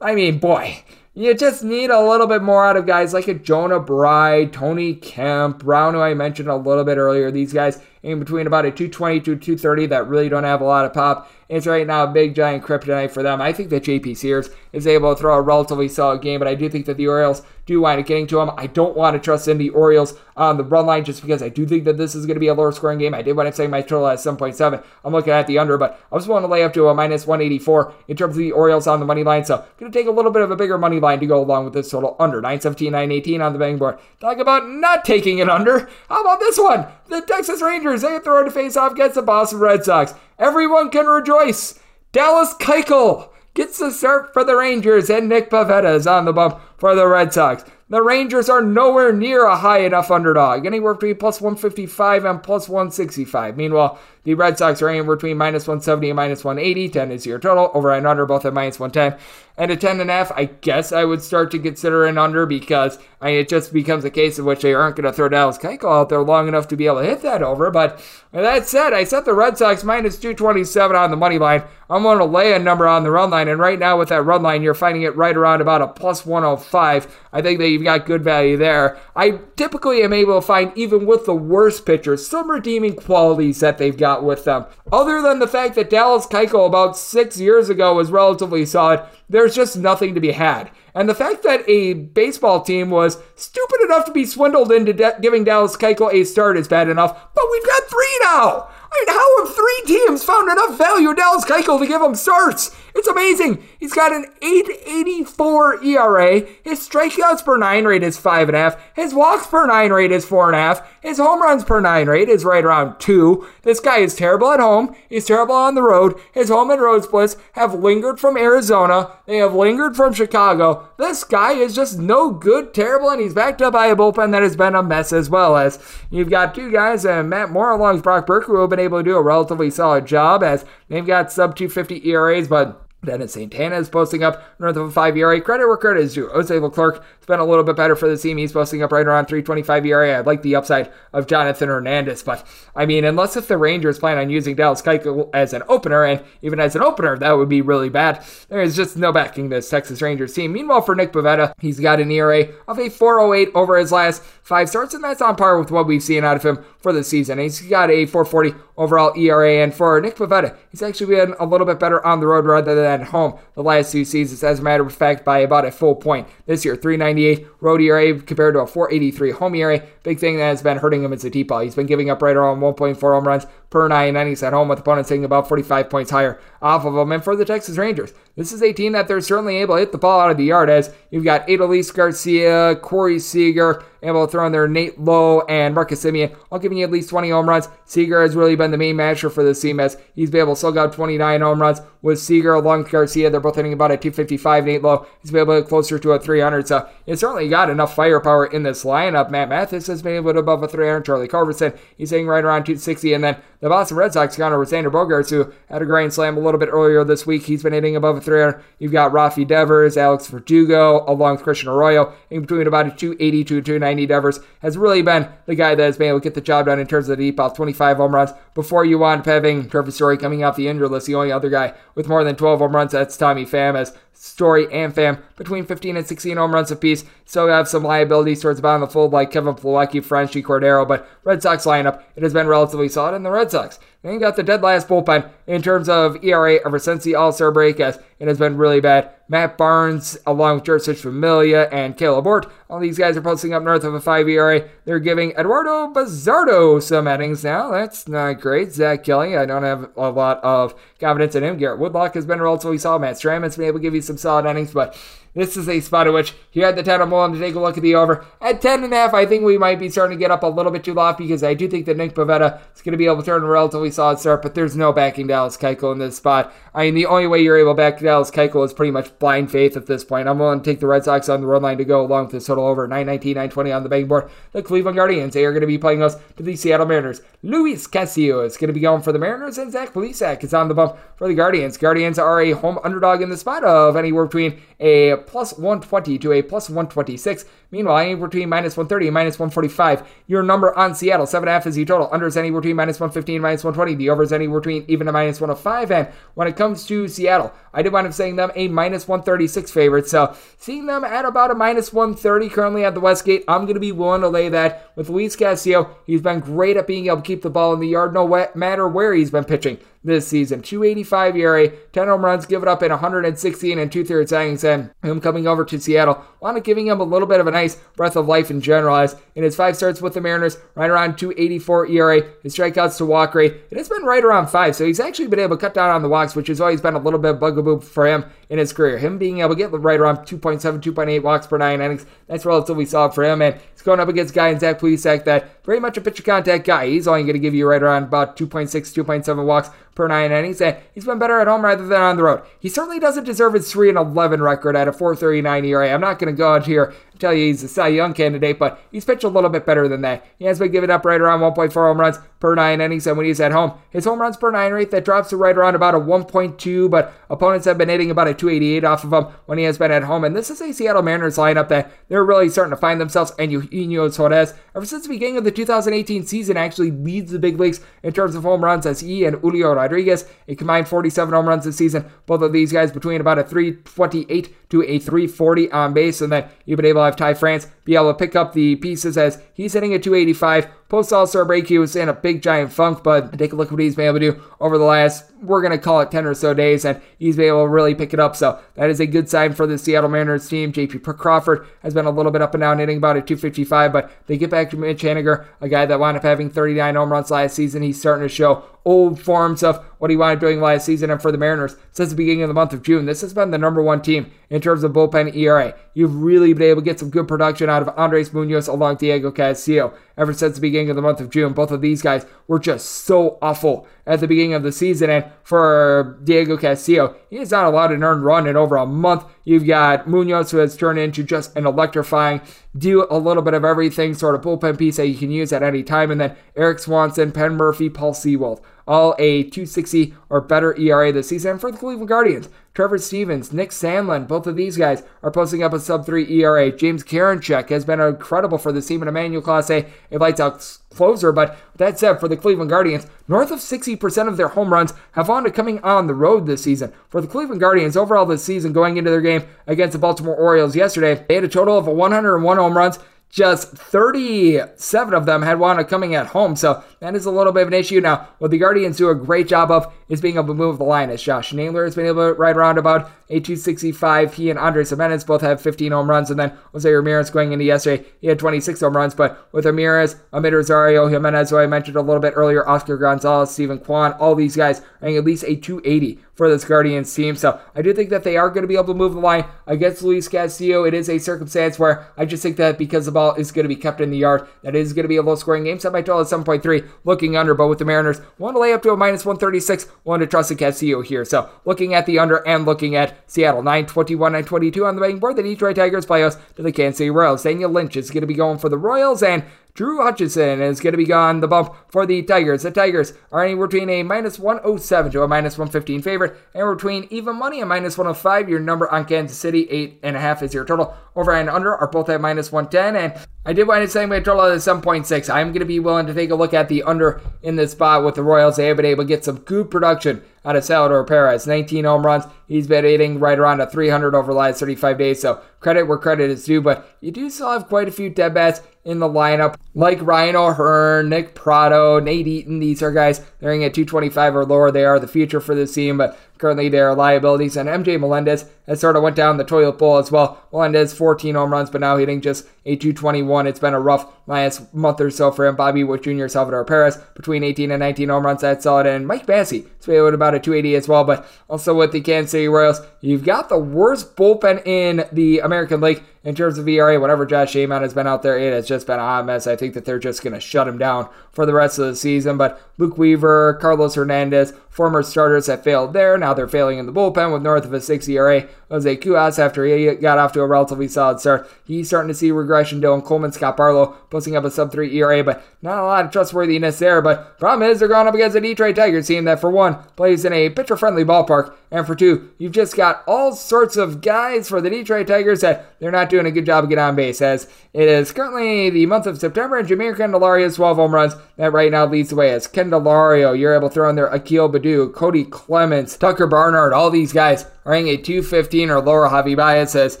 I mean, boy, you just need a little bit more out of guys like a Jonah Bride, Tony Kemp, Brown, who I mentioned a little bit earlier. These guys in between about a 220 to 230 that really don't have a lot of pop. It's right now a big giant kryptonite for them. I think that JP Sears is able to throw a relatively solid game, but I do think that the Orioles do wind up getting to him. I don't want to trust in the Orioles on the run line just because I do think that this is going to be a lower scoring game. I did wind up saying my total at 7.7. I'm looking at the under, but I just want to lay up to a minus 184 in terms of the Orioles on the money line. So going to take a little bit of a bigger money line to go along with this total under 917, 918 on the betting board. Talk about not taking it under. How about this one? The Texas Rangers, they throw to face off against the Boston Red Sox. Everyone can rejoice. Dallas Keuchel gets the start for the Rangers, and Nick Pivetta is on the bump for the Red Sox. The Rangers are nowhere near a high enough underdog, anywhere between plus 155 and plus 165. Meanwhile, the Red Sox are anywhere between minus 170 and minus 180. 10 is your total. Over and under, both at minus 110 and a 10 and a half, I guess I would start to consider an under because I mean, it just becomes a case in which they aren't going to throw Dallas Keuchel out there long enough to be able to hit that over. But that said, I set the Red Sox minus 227 on the money line. I'm going to lay a number on the run line, and right now with that run line, you're finding it right around about a plus 105. I think that you've got good value there. I typically am able to find, even with the worst pitchers, some redeeming qualities that they've got with them. Other than the fact that Dallas Keuchel about six years ago was relatively solid, there's just nothing to be had. And the fact that a baseball team was stupid enough to be swindled into de- giving Dallas Keuchel a start is bad enough, but we've got three now. I mean, how have three teams found enough value in Dallas Keuchel to give him starts? It's amazing. He's got an 884 ERA. His strikeouts per nine rate is five and a half. His walks per nine rate is four and a half. His home runs per nine rate is right around two. This guy is terrible at home. He's terrible on the road. His home and road splits have lingered from Arizona. They have lingered from Chicago. This guy is just no good, terrible, and he's backed up by a bullpen that has been a mess as well as you've got two guys, uh, Matt Moore along with Brock Burke, who have been able to do a relatively solid job as they've got sub 250 ERAs, but Dennis Santana is posting up north of a 5 ERA. Credit where credit is due. Leclerc has been a little bit better for the team. He's posting up right around 325 ERA. I'd like the upside of Jonathan Hernandez, but I mean, unless if the Rangers plan on using Dallas Keuchel as an opener, and even as an opener, that would be really bad. There is just no backing this Texas Rangers team. Meanwhile, for Nick Pivetta, he's got an ERA of a 408 over his last five starts, and that's on par with what we've seen out of him for the season. He's got a 440 overall ERA, and for Nick Pivetta, he's actually been a little bit better on the road rather than at home the last two seasons, as a matter of fact, by about a full point. This year, 398 road ERA compared to a 483 home ERA. Big thing that has been hurting him is the deep ball. He's been giving up right around 1.4 home runs per nine innings at home, with opponents hitting about 45 points higher off of him. And for the Texas Rangers, this is a team that they're certainly able to hit the ball out of the yard as you've got Adolis Garcia, Corey Seager, able to throw in there Nate Lowe and Marcus Semien, all giving you at least 20 home runs. Seager has really been the main matcher for this team as he's been able to slug out 29 home runs with Seager along with Garcia. They're both hitting about a 255. Nate Lowe, he's been able to get closer to a 300. So it's certainly got enough firepower in this lineup. Matt Mathis has been able to above a 300. Charlie Culberson, he's hitting right around 260. And then the Boston Red Sox got over Xander Bogaerts, who had a grand slam a little bit earlier this week. He's been hitting above a 300. You've got Rafi Devers, Alex Verdugo, along with Christian Arroyo, in between about a 280 to 290. Devers has really been the guy that has been able to get the job done in terms of the deep ball. 25 home runs before you wind up having Trevor Story coming off the injured list. The only other guy with more than 12 home runs, that's Tommy Pham, as Story and Pham between 15 and 16 home runs apiece. Still have some liabilities towards the bottom of the fold like Kevin Plawecki, Franchy Cordero, but Red Sox lineup, it has been relatively solid. And the Red Sox, they got the dead last bullpen in terms of ERA ever since the All Star break, as it has been really bad. Matt Barnes, along with Jeurys Familia and Caleb Bort, all these guys are posting up north of a 5 ERA. They're giving Eduardo Bazardo some innings now. That's not great. Zack Kelly, I don't have a lot of confidence in him. Garrett Whitlock has been relatively solid. Matt Strahm has been able to give you some solid innings, but this is a spot at which you had the 10 I'm willing to take a look at the over. At 10 and a half, I think we might be starting to get up a little bit too lofty because I do think that Nick Pivetta is going to be able to turn a relatively solid start, but there's no backing Dallas Keuchel in this spot. I mean, the only way you're able to back Dallas Keuchel is pretty much blind faith at this point. I'm willing to take the Red Sox on the run line to go along with this total over 919, 920 on the betting board. The Cleveland Guardians, they are going to be playing us to the Seattle Mariners. Luis Castillo is going to be going for the Mariners, and Zach Plesac is on the bump for the Guardians. Guardians are a home underdog in the spot of anywhere between a plus 120 to a plus 126. Meanwhile, anywhere between minus 130 and minus 145. Your number on Seattle, 7.5 is the total. Under is anywhere between minus 115 minus 120. The over is anywhere between even a minus 105. And when it comes to Seattle, I did wind up saying them a minus 136 favorite. So seeing them at about a minus 130 currently at the Westgate, I'm going to be willing to lay that with Luis Castillo. He's been great at being able to keep the ball in the yard no matter where he's been pitching this season. 285 ERA, 10 home runs, give it up in 116 and two thirds innings, and him coming over to Seattle, wound up giving him a little bit of a nice breath of life in general. As in his five starts with the Mariners, right around 284 ERA, his strikeouts to walk rate, it has been right around five. So he's actually been able to cut down on the walks, which has always been a little bit bugaboo for him in his career. Him being able to get right around 2.7, 2.8 walks per nine innings, that's relatively solid for him. And he's going up against a guy in Zach Plesac that very much a pitcher contact guy. He's only going to give you right around about 2.6, 2.7 walks per nine innings, and he's been better at home rather than on the road. He certainly doesn't deserve his 3 and 11 record at a 4.39 ERA. I'm not going to go out here tell you he's a Cy Young candidate, but he's pitched a little bit better than that. He has been giving up right around 1.4 home runs per nine innings, and when he's at home, his home runs per nine rate that drops to right around about a 1.2, but opponents have been hitting about a 288 off of him when he has been at home. And this is a Seattle Mariners lineup that they're really starting to find themselves. And Eugenio Suarez, ever since the beginning of the 2018 season, actually leads the big leagues in terms of home runs as he and Julio Rodriguez, a combined 47 home runs this season. Both of these guys between about a 328 to a 340 on base. And then you've been able to have Ty France be able to pick up the pieces as he's hitting a 285. Post All Star break, he was in a big giant funk, but take a look at what he's been able to do over the last, we're going to call it 10 or so days, and he's been able to really pick it up. So that is a good sign for the Seattle Mariners team. JP Crawford has been a little bit up and down, hitting about a 255, but they get back to Mitch Haniger, a guy that wound up having 39 home runs last season. He's starting to show old forms of what he wound up doing last season. And for the Mariners, since the beginning of the month of June, this has been the number one team in terms of bullpen ERA. You've really been able to get some good production out of Andres Munoz along Diego Castillo ever since the beginning of the month of June. Both of these guys were just so awful at the beginning of the season. And for Diego Castillo, he not allowed an earned run in over a month. You've got Munoz, who has turned into just an electrifying, do a little bit of everything sort of bullpen piece that you can use at any time. And then Erik Swanson, Penn Murfee, Paul Sewald all a 260 or better ERA this season for the Cleveland Guardians. Trevor Stephan, Nick Sandlin, both of these guys are posting up a sub 3 ERA. James Karinchak has been incredible for the team, and Emmanuel Clase, a lights out closer. But that said, for the Cleveland Guardians, north of 60% of their home runs have wound up coming on the road this season. For the Cleveland Guardians, overall this season, going into their game against the Baltimore Orioles yesterday, they had a total of 101 home runs just 37 of them had up coming at home. So that is a little bit of an issue. Now, what the Guardians do a great job of is being able to move the line. As Josh Naylor has been able to ride around about a 265. He and Andres Gimenez both have 15 home runs. And then Jose Ramirez going into yesterday, he had 26 home runs. But with Ramirez, Amed Rosario, Gimenez, who I mentioned a little bit earlier, Oscar Gonzalez, Steven Kwan, all these guys are at least a 280 for this Guardians team. So I do think that they are going to be able to move the line against Luis Castillo. It is a circumstance where I just think that because the ball is going to be kept in the yard, that is going to be a low scoring game. Set my total at 7.3, looking under, but with the Mariners, want to lay up to a minus 136, want to trust the Castillo here. So looking at the under and looking at Seattle, 921, 922 on the betting board. The Detroit Tigers play us to the Kansas City Royals. Daniel Lynch is going to be going for the Royals, and Drew Hutchison is going to be gone the bump for the Tigers. The Tigers are anywhere between a minus 107 to a minus 115 favorite, and between even money and minus 105. Your number on Kansas City, 8.5 is your total. Over and under are both at minus 110, and I did wind up saying my total at 7.6. I'm going to be willing to take a look at the under in this spot with the Royals. They have been able to get some good production out of Salvador Perez. 19 home runs. He's been hitting right around a 300 over the last 35 days, so credit where credit is due, but you do still have quite a few dead bats in the lineup, like Ryan O'Hearn, Nick Pratto, Nate Eaton. These are guys they're at 225 or lower. They are the future for this team, but currently they are liabilities. And MJ Melendez has sort of went down the toilet bowl as well. Melendez 14 home runs, but now hitting just a 221. It's been a rough last month or so for him. Bobby Witt Jr., Salvador Perez between 18 and 19 home runs. That's solid. And Mike Massey, so with about a 280 as well. But also with the Kansas City Royals, you've got the worst bullpen in the American League in terms of ERA, whenever Josh Staumont has been out there, it has just been a hot mess. I think that they're just going to shut him down for the rest of the season. But Luke Weaver, Carlos Hernandez, former starters have failed there. Now they're failing in the bullpen with north of a 6 ERA. Jose Cuas, after he got off to a relatively solid start, he's starting to see regression. Dylan Coleman, Scott Barlow posting up a sub 3 ERA, but not a lot of trustworthiness there. But problem is, they're going up against a Detroit Tigers team that, for one, plays in a pitcher friendly ballpark, and for two, you've just got all sorts of guys for the Detroit Tigers that they're not doing a good job of getting on base. As it is currently the month of September, and Jeimer Candelario has 12 home runs. That right now leads the way. As Candelario, you're able to throw in there Akil Baddoo, Kody Clemens, Tucker Barnhart. all these guys are hitting a 215 or lower. Javi Baez has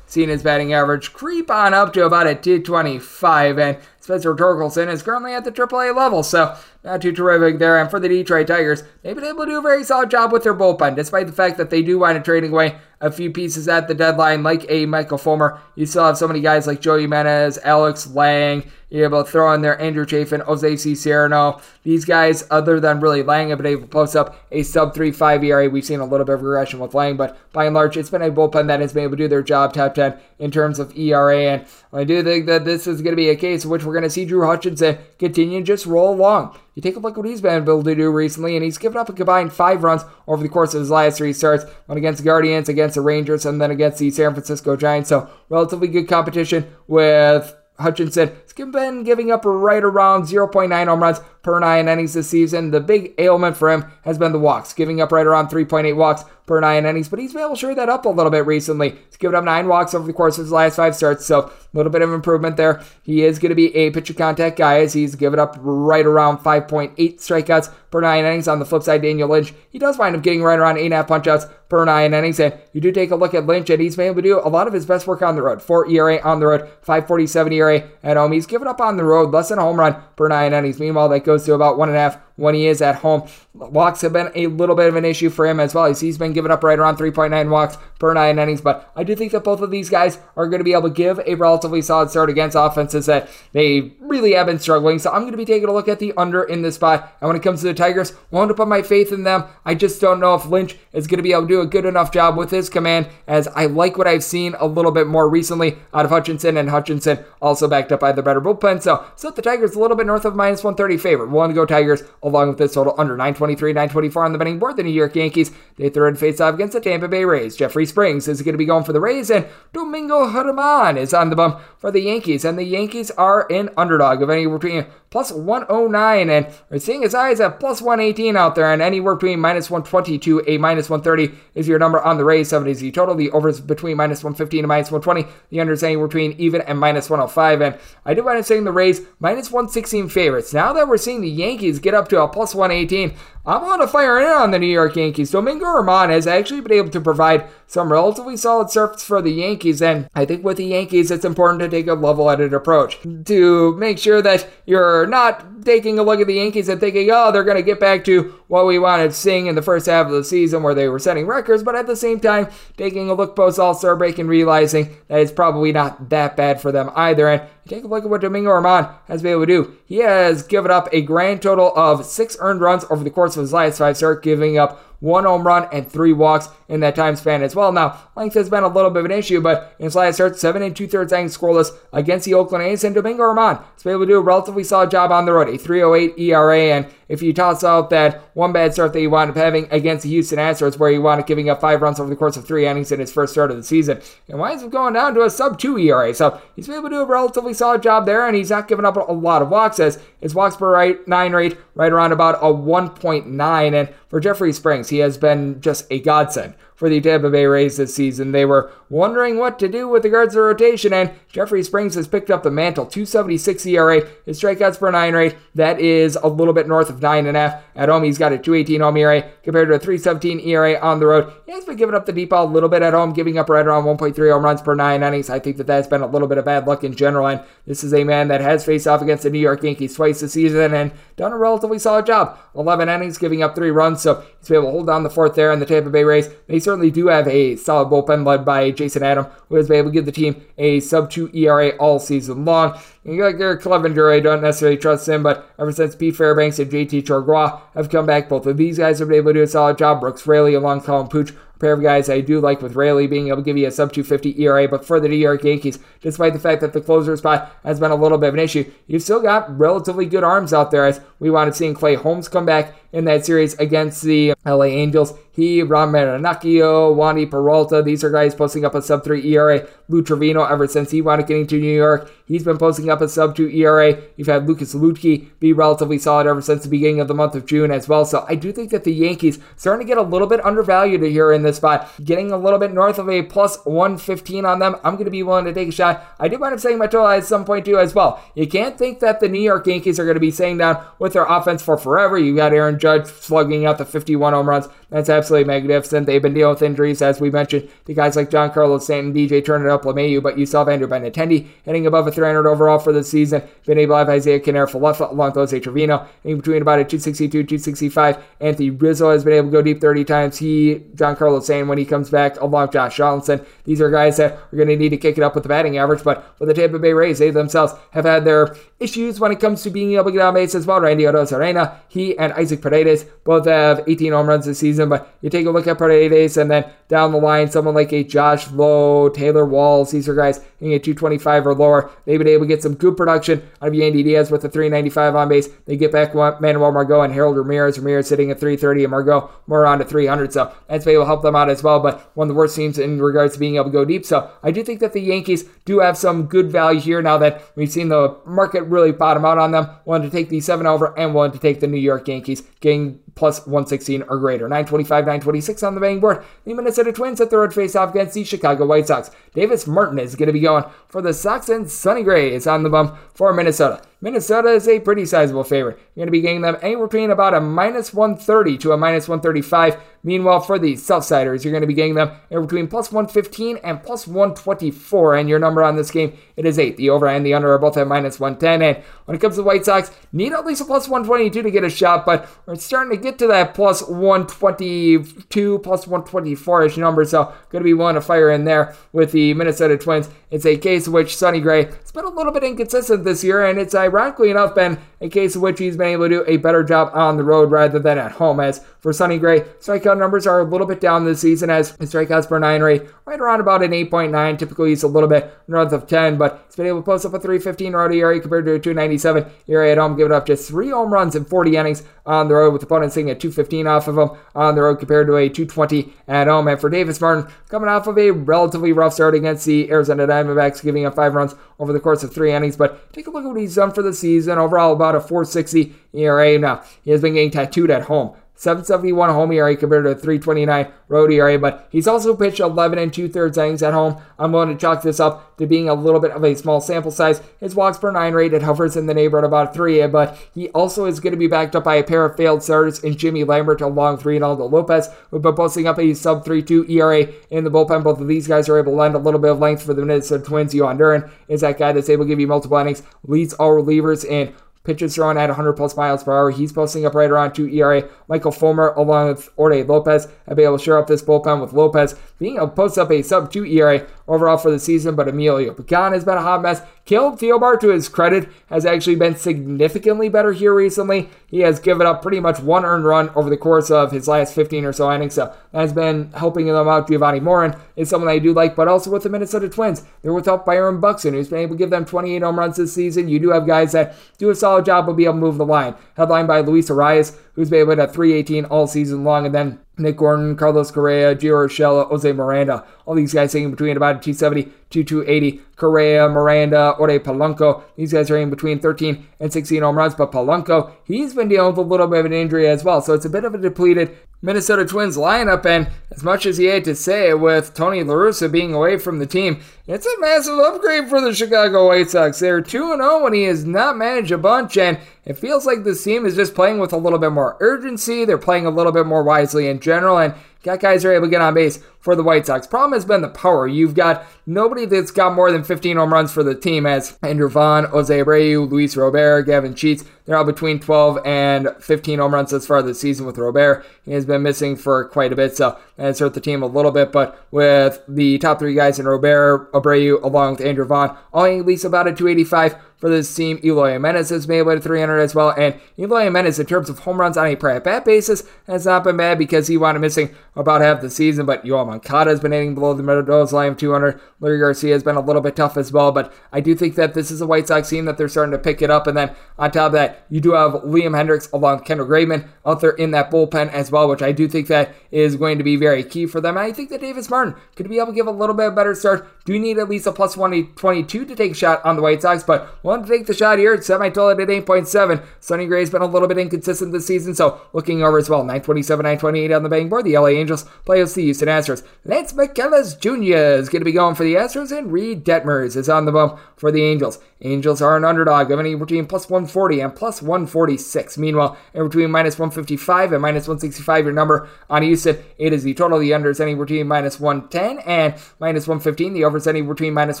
seen his batting average creep on up to about a 225, and Spencer Torkelson is currently at the AAA level, so not too terrific there. And for the Detroit Tigers, they've been able to do a very solid job with their bullpen, despite the fact that they do wind up trading away a few pieces at the deadline, like a Michael Fulmer. You still have so many guys like Joey Jimenez, Alex Lange. You're able to throw in there Andrew Chafin, Jose Cisnero. These guys, other than really Lange, have been able to post up a sub 3.5 ERA. We've seen a little bit of regression with Lange, but by and large, it's been a bullpen that has been able to do their job top 10 in terms of ERA. And I do think that this is going to be a case in which we're going to see Drew Hutchison continue to just roll along. You take a look at what he's been able to do recently, and he's given up a combined five runs over the course of his last three starts. One against the Guardians, against the Rangers, and then against the San Francisco Giants. So relatively good competition with Hutchison. He's been giving up right around 0.9 home runs per nine innings this season. The big ailment for him has been the walks, giving up right around 3.8 walks per nine innings, but he's been able to shore that up a little bit recently. He's given up nine walks over the course of his last five starts, so a little bit of improvement there. He is going to be a pitcher contact guy as he's given up right around 5.8 strikeouts per nine innings. On the flip side, Daniel Lynch, he does wind up getting right around 8.5 punchouts per nine innings, and you do take a look at Lynch, and he's been able to do a lot of his best work on the road. 4 ERA on the road, 547 ERA at home. He's given up on the road less than a home run per nine innings. Meanwhile, that goes to about one and a half when he is at home. Walks have been a little bit of an issue for him as well. He's been giving up right around 3.9 walks per nine innings, but I do think that both of these guys are going to be able to give a relatively solid start against offenses that they really have been struggling. So I'm going to be taking a look at the under in this spot. And when it comes to the Tigers, won't to put my faith in them. I just don't know if Lynch is going to be able to do a good enough job with his command, as I like what I've seen a little bit more recently out of Hutchison, and Hutchison also backed up by the better bullpen. So set the Tigers a little bit north of minus 130 favorite. Willing to go Tigers a along with this total under 923, 924 on the betting board. The New York Yankees, they third face off against the Tampa Bay Rays. Jeffrey Springs is going to be going for the Rays, and Domingo Germán is on the bump for the Yankees. And the Yankees are an underdog of anywhere between plus 109, and we're seeing as high as a plus 118 out there, and anywhere between minus 120 to a minus 130 is your number on the Rays. 70 is the total. The overs between minus 115 and minus 120. The under is anywhere between even and minus 105. And I do wind up saying the Rays minus 116 favorites. Now that we're seeing the Yankees get up to plus 118, I'm on to fire in on the New York Yankees. Domingo Germán has actually been able to provide some relatively solid surface for the Yankees, and I think with the Yankees, it's important to take a level-headed approach to make sure that you're not taking a look at the Yankees and thinking, oh, they're going to get back to what we wanted seeing in the first half of the season where they were setting records, but at the same time, taking a look post All Star break and realizing that it's probably not that bad for them either. And take a look at what Domingo Germán has been able to do. He has given up a grand total of six earned runs over the course of his life, so I starts, giving up one home run and three walks in that time span as well. Now, length has been a little bit of an issue, but in his last start, seven and two thirds innings scoreless against the Oakland A's, and Domingo Germán has able to do a relatively solid job on the road, a 3.08 ERA, and if you toss out that one bad start that he wound up having against the Houston Astros, where he wound up giving up five runs over the course of three innings in his first start of the season, and winds up going down to a sub two ERA. So he's been able to do a relatively solid job there, and he's not giving up a lot of walks as his walks per right nine rate right around about a 1.9. And for Jeffrey Springs, he has been just a godsend for the Tampa Bay Rays this season. They were wondering what to do with regards to rotation, and Jeffrey Springs has picked up the mantle. 276 ERA, his strikeouts per nine rate, that is a little bit north of nine and a half. At home, he's got a 218 home ERA compared to a 317 ERA on the road. He has been giving up the deep ball a little bit at home, giving up right around 1.3 home runs per nine innings. I think that that's been a little bit of bad luck in general, and this is a man that has faced off against the New York Yankees twice this season and done a relatively solid job. 11 innings, giving up three runs, so he's been able to hold down the fourth there. And the Tampa Bay Rays, they certainly do have a solid bullpen led by Jason Adam, who has been able to give the team a sub 2 ERA all season long. You got Garrett Cleavinger, I don't necessarily trust him, but ever since Pete Fairbanks and JT Chargois have come back, both of these guys have been able to do a solid job. Brooks Raley along Colin Poche a pair of guys I do like with Raley being able to give you a sub 250 ERA, but for the New York Yankees, despite the fact that the closer spot has been a little bit of an issue, you've still got relatively good arms out there as we wanted seeing Clay Holmes come back in that series against the LA Angels. He, Ron Marinaccio, Wandy Peralta, these are guys posting up a sub 3 ERA. Lou Trivino, ever since he up getting to New York, he's been posting up a sub 2 ERA. You've had Lucas Luetge be relatively solid ever since the beginning of the month of June as well. So I do think that the Yankees starting to get a little bit undervalued here in this spot, getting a little bit north of a plus 115 on them. I'm going to be willing to take a shot. I do wind up saying my total at some point too as well. You can't think that the New York Yankees are going to be staying down with their offense for forever. You got Aaron Judge slugging out the 51 home runs. That's absolutely magnificent. They've been dealing with injuries, as we mentioned, to guys like Giancarlo Stanton, DJ Turner, up LeMahieu, but you saw Andrew Benintendi hitting above a 300 overall for the season. Been able to have Isiah Kiner-Falefa along with Jose Trevino in between about a 262, 265. Anthony Rizzo has been able to go deep 30 times. He, Giancarlo Stanton, when he comes back, along Josh Donaldson. These are guys that are going to need to kick it up with the batting average, but with the Tampa Bay Rays, they themselves have had their issues when it comes to being able to get on base as well. Randy Arozarena, he and Isaac Paredes. Both have 18 home runs this season, but you take a look at Paredes and then down the line, someone like a Josh Lowe, Taylor Walls, these are guys hitting at 225 or lower. They've been able to get some good production out of Yandy Diaz with a 395 on base. They get back Manuel Margot and Harold Ramirez. Ramirez sitting at 330 and Margot more around at 300, so that's able to help them out as well, but one of the worst teams in regards to being able to go deep. So I do think that the Yankees do have some good value here now that we've seen the market really bottom out on them. Wanted to take the 7 over and wanted to take the New York Yankees, getting plus 116 or greater. 925, 926 on the betting board. The Minnesota Twins at third face off against the Chicago White Sox. Davis Martin is going to be going for the Sox, and Sonny Gray is on the bump for Minnesota. Minnesota is a pretty sizable favorite. You're going to be getting them anywhere between about a minus 130 to a minus 135. Meanwhile, for the Southsiders, you're going to be getting them anywhere between plus 115 and plus 124. And your number on this game, it is 8. The over and the under are both at minus 110. And when it comes to the White Sox, need at least a plus 122 to get a shot, but we're starting to get to that plus 122, plus 124 ish number. So, going to be willing to fire in there with the Minnesota Twins. It's a case in which Sonny Gray has been a little bit inconsistent this year, and it's a ironically enough been a case in which he's been able to do a better job on the road rather than at home. As for Sonny Gray, strikeout numbers are a little bit down this season as his strikeouts per nine rate right around about an 8.9. Typically, he's a little bit north of 10, but he's been able to post up a 315 road ERA compared to a 297 ERA at home, giving up just three home runs in 40 innings on the road, with opponents sitting at 215 off of him on the road compared to a 220 at home. And for Davis Martin, coming off of a relatively rough start against the Arizona Diamondbacks, giving up five runs over the course of three innings. But take a look at what he's done for the season. Overall, about a 460 ERA. Now, he has been getting tattooed at home. 771 home ERA compared to a 329 road ERA, but he's also pitched 11 and two thirds innings at home. I'm going to chalk this up to being a little bit of a small sample size. His walks per nine rate it hovers in the neighborhood about three, but he also is going to be backed up by a pair of failed starters in Jimmy Lambert along three and Aldo Lopez, who've been posting up a sub 3.2 ERA in the bullpen. Both of these guys are able to lend a little bit of length for the Minnesota Twins. Jhoan Duran is that guy that's able to give you multiple innings, leads all relievers in Pitches thrown at 100 plus miles per hour. He's posting up right around 2 ERA. Michael Fulmer, along with Jorge Lopez, have been able to shore up this bullpen with Lopez being able to post up a sub 2 ERA overall for the season. But Emilio Pagan has been a hot mess. Caleb Thielbar, to his credit, has actually been significantly better here recently. He has given up pretty much one earned run over the course of his last 15 or so innings. So that has been helping them out. Jovani Moran is someone I do like, but also with the Minnesota Twins. They're without Byron Buxton, who's been able to give them 28 home runs this season. You do have guys that do a solid job of being able to move the line. Headlined by Luis Arraez, who's been able to 318 all season long, and then Nick Gordon, Carlos Correa, Gio Urshela, Jose Miranda. All these guys sitting between about 270 to 280. Correa, Miranda, Jorge Polanco. These guys are in between 13 and 16 home runs, but Polanco, he's been dealing with a little bit of an injury as well. So it's a bit of a depleted Minnesota Twins lineup, and as much as he hate to say with Tony La Russa being away from the team, it's a massive upgrade for the Chicago White Sox. They're 2 0 when he has not managed a bunch, and it feels like this team is just playing with a little bit more urgency. They're playing a little bit more wisely in general, and got guys are able to get on base for the White Sox. Problem has been the power. You've got nobody that's got more than 15 home runs for the team as Andrew Vaughn, Jose Abreu, Luis Robert, Gavin Sheets. They're all between 12 and 15 home runs thus far this season with Robert. He has been missing for quite a bit, so that's hurt the team a little bit. But with the top three guys in Robert, Abreu, along with Andrew Vaughn, only at least about a 285 for this team. Eloy Jimenez has made to 300 as well. And Eloy Jimenez, in terms of home runs on a per at bat basis, has not been bad because he wound up missing about half the season. But Yoel Moncada has been hitting below the Mendoza line of 200. Leury Garcia has been a little bit tough as well. But I do think that this is a White Sox team that they're starting to pick it up. And then on top of that, you do have Liam Hendriks along with Kendall Graveman out there in that bullpen as well, which I do think that is going to be very key for them. And I think that Davis Martin could be able to give a little bit of better start. Do need at least a plus 122 to take a shot on the White Sox, but want to take the shot here. It's semi-total at 8.7. Sonny Gray's been a little bit inconsistent this season, so looking over as well. 927, 928 on the betting board. The LA Angels play as the Houston Astros. Lance McCullers Jr. is going to be going for the Astros, and Reid Detmers is on the bump for the Angels. Angels are an underdog of any between plus 140 and plus 146. Meanwhile, in between minus 155 and minus 165, your number on Houston, it is the total. The under is any between minus 110 and minus 115. The over is between minus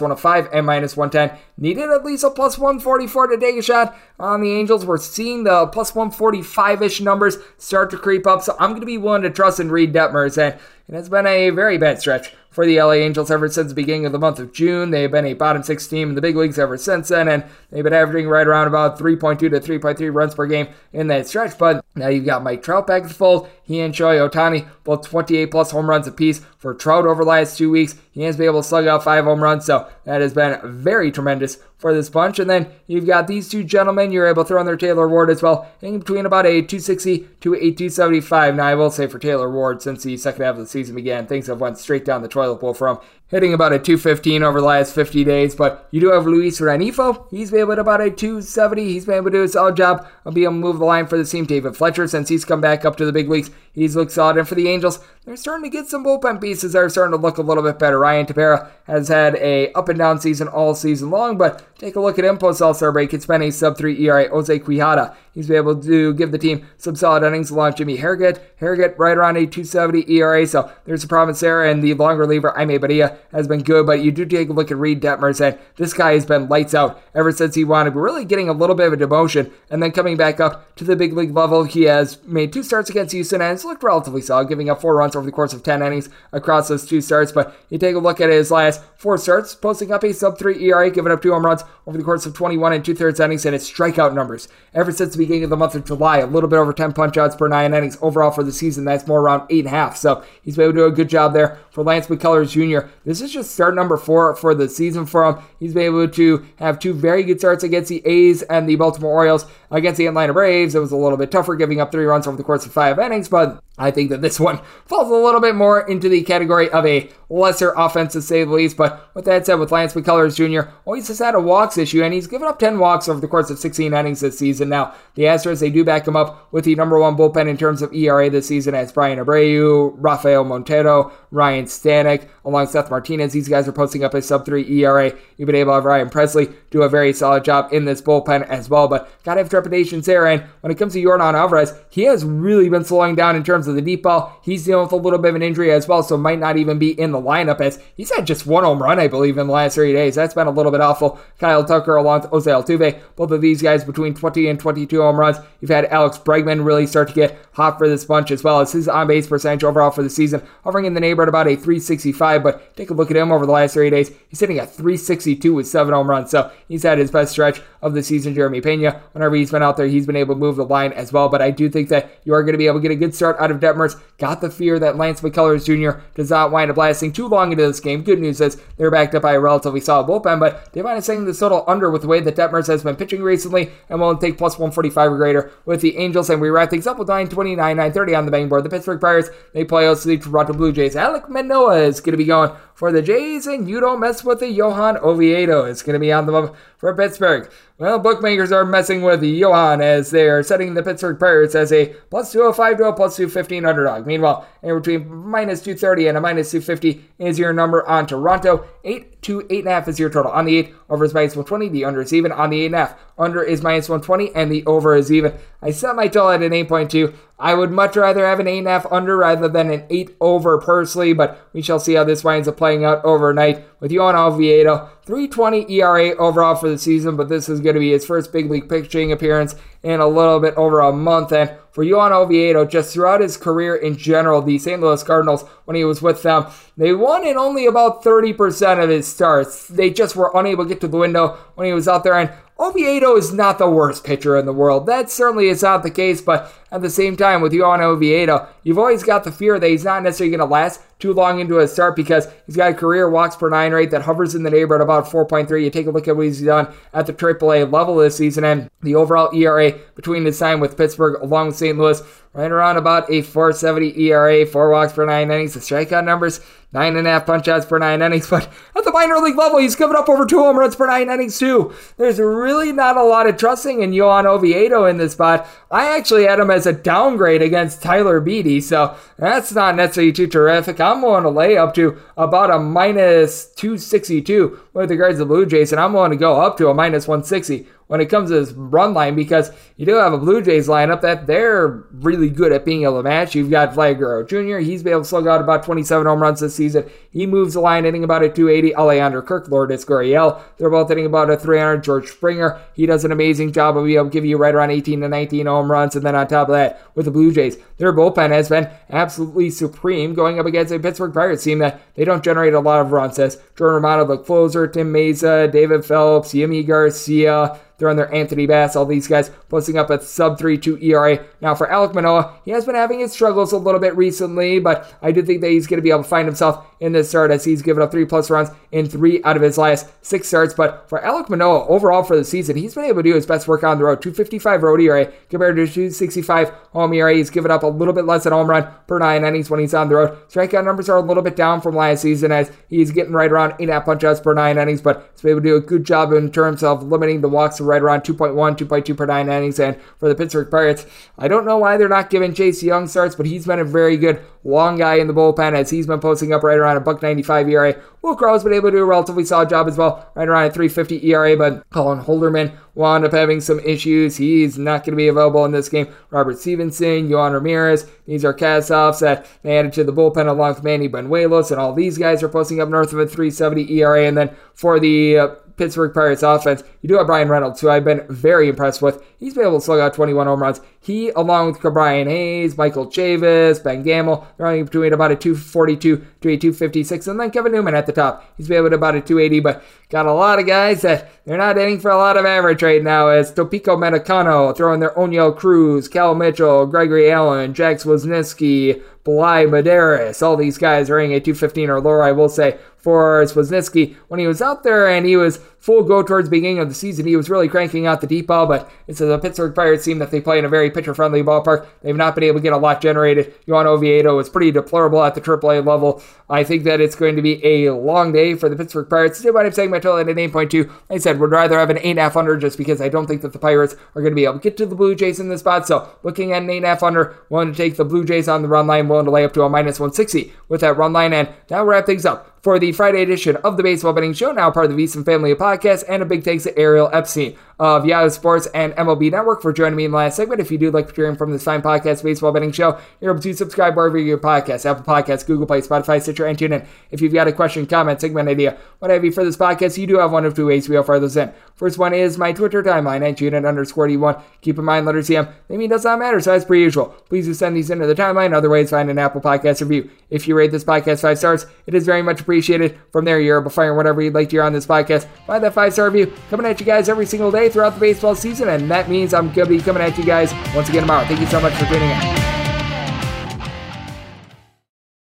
105 and minus 110. Needed at least a plus 144 to take a shot on the Angels. We're seeing the plus 145 ish numbers start to creep up, so I'm going to be willing to trust in Reid Detmers. And it has been a very bad stretch for the LA Angels ever since the beginning of the month of June. They've been a bottom six team in the big leagues ever since then, and they've been averaging right around about 3.2 to 3.3 runs per game in that stretch. But now you've got Mike Trout back in the fold. He and Shohei Ohtani, both 28 plus home runs apiece for Trout over the last two weeks. He has been able to slug out five home runs, so that has been very tremendous for this bunch. And then you've got these two gentlemen. You're able to throw in their Taylor Ward as well, in between about a 260 to a 275. Now, I will say for Taylor Ward, since the second half of the season began, things have went straight down the toilet bowl for him hitting about a 215 over the last 50 days. But you do have Luis Rengifo. He's been able to about a 270. He's been able to do a solid job of being able to move the line for the team. David Fletcher, since he's come back up to the big leagues, he's looked solid. And for the Angels, they're starting to get some bullpen pieces that are starting to look a little bit better. Ryan Tepera has had a up and down season all season long, but take a look at him post All Star break. It's been a sub 3 ERA. Jose Quijada, he's been able to give the team some solid innings along Jimmy Herget. Herget right around a 270 ERA, so there's a promise there. And the long reliever, Jaime Barria, has been good, but you do take a look at Reid Detmers, and this guy has been lights out ever since he wanted, really getting a little bit of a demotion and then coming back up to the big league level. He has made two starts against Houston and looked relatively solid, giving up four runs over the course of 10 innings across those two starts. But you take a look at his last four starts, posting up a sub 3 ERA, giving up two home runs over the course of 21 and two thirds innings, and his strikeout numbers ever since the beginning of the month of July, a little bit over 10 punch outs per nine innings overall for the season. That's more around eight and a half. So he's been able to do a good job there for Lance McCullers Jr. This is just start number four for the season for him. He's been able to have two very good starts against the A's and the Baltimore Orioles. Against the Atlanta Braves, it was a little bit tougher, giving up three runs over the course of five innings, but I think that this one *laughs* falls a little bit more into the category of a lesser offense, to say the least. But with that said, with Lance McCullers Jr., always has had a walks issue, and he's given up 10 walks over the course of 16 innings this season. Now, the Astros, they do back him up with the number one bullpen in terms of ERA this season as Bryan Abreu, Rafael Montero, Ryan Stanek, along Seth Martinez. These guys are posting up a sub 3 ERA. You've been able to have Ryan Pressly do a very solid job in this bullpen as well, but gotta have trepidations there. And when it comes to Yordan Alvarez, he has really been slowing down in terms of the deep ball. He's dealing with a little bit of an injury as well, so might not even be in the lineup as he's had just one home run, I believe, in the last three days. That's been a little bit awful. Kyle Tucker along with Jose Altuve, both of these guys between 20 and 22 home runs. You've had Alex Bregman really start to get hot for this bunch as well as his on base percentage overall for the season, hovering in the neighborhood about a 365. But take a look at him over the last three days. He's hitting a 362 with seven home runs, so he's had his best stretch of the season. Jeremy Pena, whenever he's been out there, he's been able to move the line as well. But I do think that you are going to be able to get a good start out of Detmers. Got the fear that Lance McCullers Jr. does not wind up lasting too long into this game. Good news is they're backed up by a relatively solid bullpen, but they might have saying the total under with the way that Detmers has been pitching recently and will take plus 145 or greater with the Angels. And we wrap things up with 929, 930 on the bang board. The Pittsburgh Pirates, they play out the Toronto Blue Jays. Alek Manoah is going to be going for the Jays, and you don't mess with the Johan Oviedo. It's going to be on the for Pittsburgh. Well, bookmakers are messing with Johan as they are setting the Pittsburgh Pirates as a plus 205 to a plus 215 underdog. Meanwhile, in between minus 230 and a minus 250 is your number on Toronto. 8 to 8.5 is your total. On the 8, over is minus 120. The under is even. On the 8.5, under is minus 120, and the over is even. I set my total at an 8.2. I would much rather have an 8.5 under rather than an 8 over personally, but we shall see how this winds up playing out overnight with Johan Oviedo. 320 ERA overall for the season, but this is going to be his first big league pitching appearance in a little bit over a month. And for Juan Oviedo, just throughout his career in general, the St. Louis Cardinals, when he was with them, they won in only about 30% of his starts. They just were unable to get to the window when he was out there. And Oviedo is not the worst pitcher in the world. That certainly is not the case, but at the same time, with Juan Oviedo, you've always got the fear that he's not necessarily going to last too long into a start because he's got a career walks per nine rate that hovers in the neighborhood about 4.3. You take a look at what he's done at the AAA level this season, and the overall ERA between his time with Pittsburgh along with St. Louis, right around about a 470 ERA, four walks per nine innings. The strikeout numbers, nine and a half punch outs per nine innings. *laughs* But at the minor league level, he's given up over two home runs per nine innings, too. There's really not a lot of trusting in Johan Oviedo in this spot. I actually had him as a downgrade against Tyler Beede, so that's not necessarily too terrific. I'm willing to lay up to about a minus 262 with regards to the Blue Jays, and I'm willing to go up to a minus 160 when it comes to this run line because you do have a Blue Jays lineup that they're really good at being able to match. You've got Vlad Guerrero Jr., he's been able to slug out about 27 home runs this season. He moves the line hitting about a 280. Alejandro Kirk, Lourdes Gurriel, they're both hitting about a 300. George Springer, he does an amazing job of being able to give you right around 18 to 19 home runs. And then on top of that, with the Blue Jays, their bullpen has been absolutely supreme going up against a Pittsburgh Pirates team that they don't generate a lot of runs. As Jordan Romano, the closer, Tim Mayza, David Phelps, Yimi Garcia, they're their Anthony Bass, all these guys posting up a sub 3-2 ERA. Now for Alek Manoah, he has been having his struggles a little bit recently, but I do think that he's going to be able to find himself in this start as he's given up three plus runs in three out of his last six starts. But for Alek Manoah, overall for the season, he's been able to do his best work on the road. 255 road ERA compared to 265 home ERA. He's given up a little bit less than home run per nine innings when he's on the road. Strikeout numbers are a little bit down from last season as he's getting right around eight and a half punch outs per nine innings, but he's been able to do a good job in terms of limiting the walks right around 2.1, 2.2 per nine innings. And for the Pittsburgh Pirates, I don't know why they're not giving Chase Young starts, but he's been a very good long guy in the bullpen as he's been posting up right around a buck 95 ERA. Wil Crowe's been able to do a relatively solid job as well, right around a 350 ERA, but Colin Holderman wound up having some issues. He's not going to be available in this game. Robert Stephenson, Yohan Ramirez, these are cast offs that they added to the bullpen along with Manny Banuelos, and all these guys are posting up north of a 370 ERA. And then for the uh, Pittsburgh Pirates offense, you do have Bryan Reynolds, who I've been very impressed with. He's been able to slug out 21 home runs. He, along with Ke'Bryan Hayes, Michael Chavis, Ben Gamel, they're only between about a 242 to a 256, and then Kevin Newman at the top. He's been able to about a 280, but got a lot of guys that they're not hitting for a lot of average right now as Tucupita Marcano throwing their Oneil Cruz, Cal Mitchell, Gregory Allen, Jack Suwinski, Bligh Madris. All these guys are hitting at 215 or lower, I will say for Wisniewski when he was out there and he was full go towards beginning of the season. He was really cranking out the deep ball, but it's a Pittsburgh Pirates team that they play in a very pitcher friendly ballpark. They've not been able to get a lot generated. Johan Oviedo is pretty deplorable at the AAA level. I think that it's going to be a long day for the Pittsburgh Pirates. Taken my total at an 8.2. Like I said, would rather have an 8.5 under just because I don't think that the Pirates are going to be able to get to the Blue Jays in this spot. So looking at an 8.5 under, willing to take the Blue Jays on the run line, willing to lay up to a minus 160 with that run line. And that'll wrap things up for the Friday edition of the Baseball Betting Show, now part of the VSiN family of podcasts, and a big thanks to Ariel Epstein of Yahoo Sports and MLB Network for joining me in the last segment. If you do like hearing from this fine podcast, Baseball Betting Show, you're able to subscribe wherever you get podcasts, Apple Podcasts, Google Play, Spotify, Stitcher, and TuneIn. If you've got a question, comment, segment idea, what have you for this podcast, you do have one of two ways we offer those in. First one is my Twitter timeline at unit underscore D1. Keep in mind, letter CM, they mean does not matter, so as per usual, please do send these into the timeline. Other ways, find an Apple Podcast review. If you rate this podcast five stars, it is very much appreciated. From there, you're able to whatever you'd like to hear on this podcast. Find that five star review coming at you guys every single day throughout the baseball season season, and that means I'm going to be coming at you guys once again tomorrow. Thank you so much for tuning in.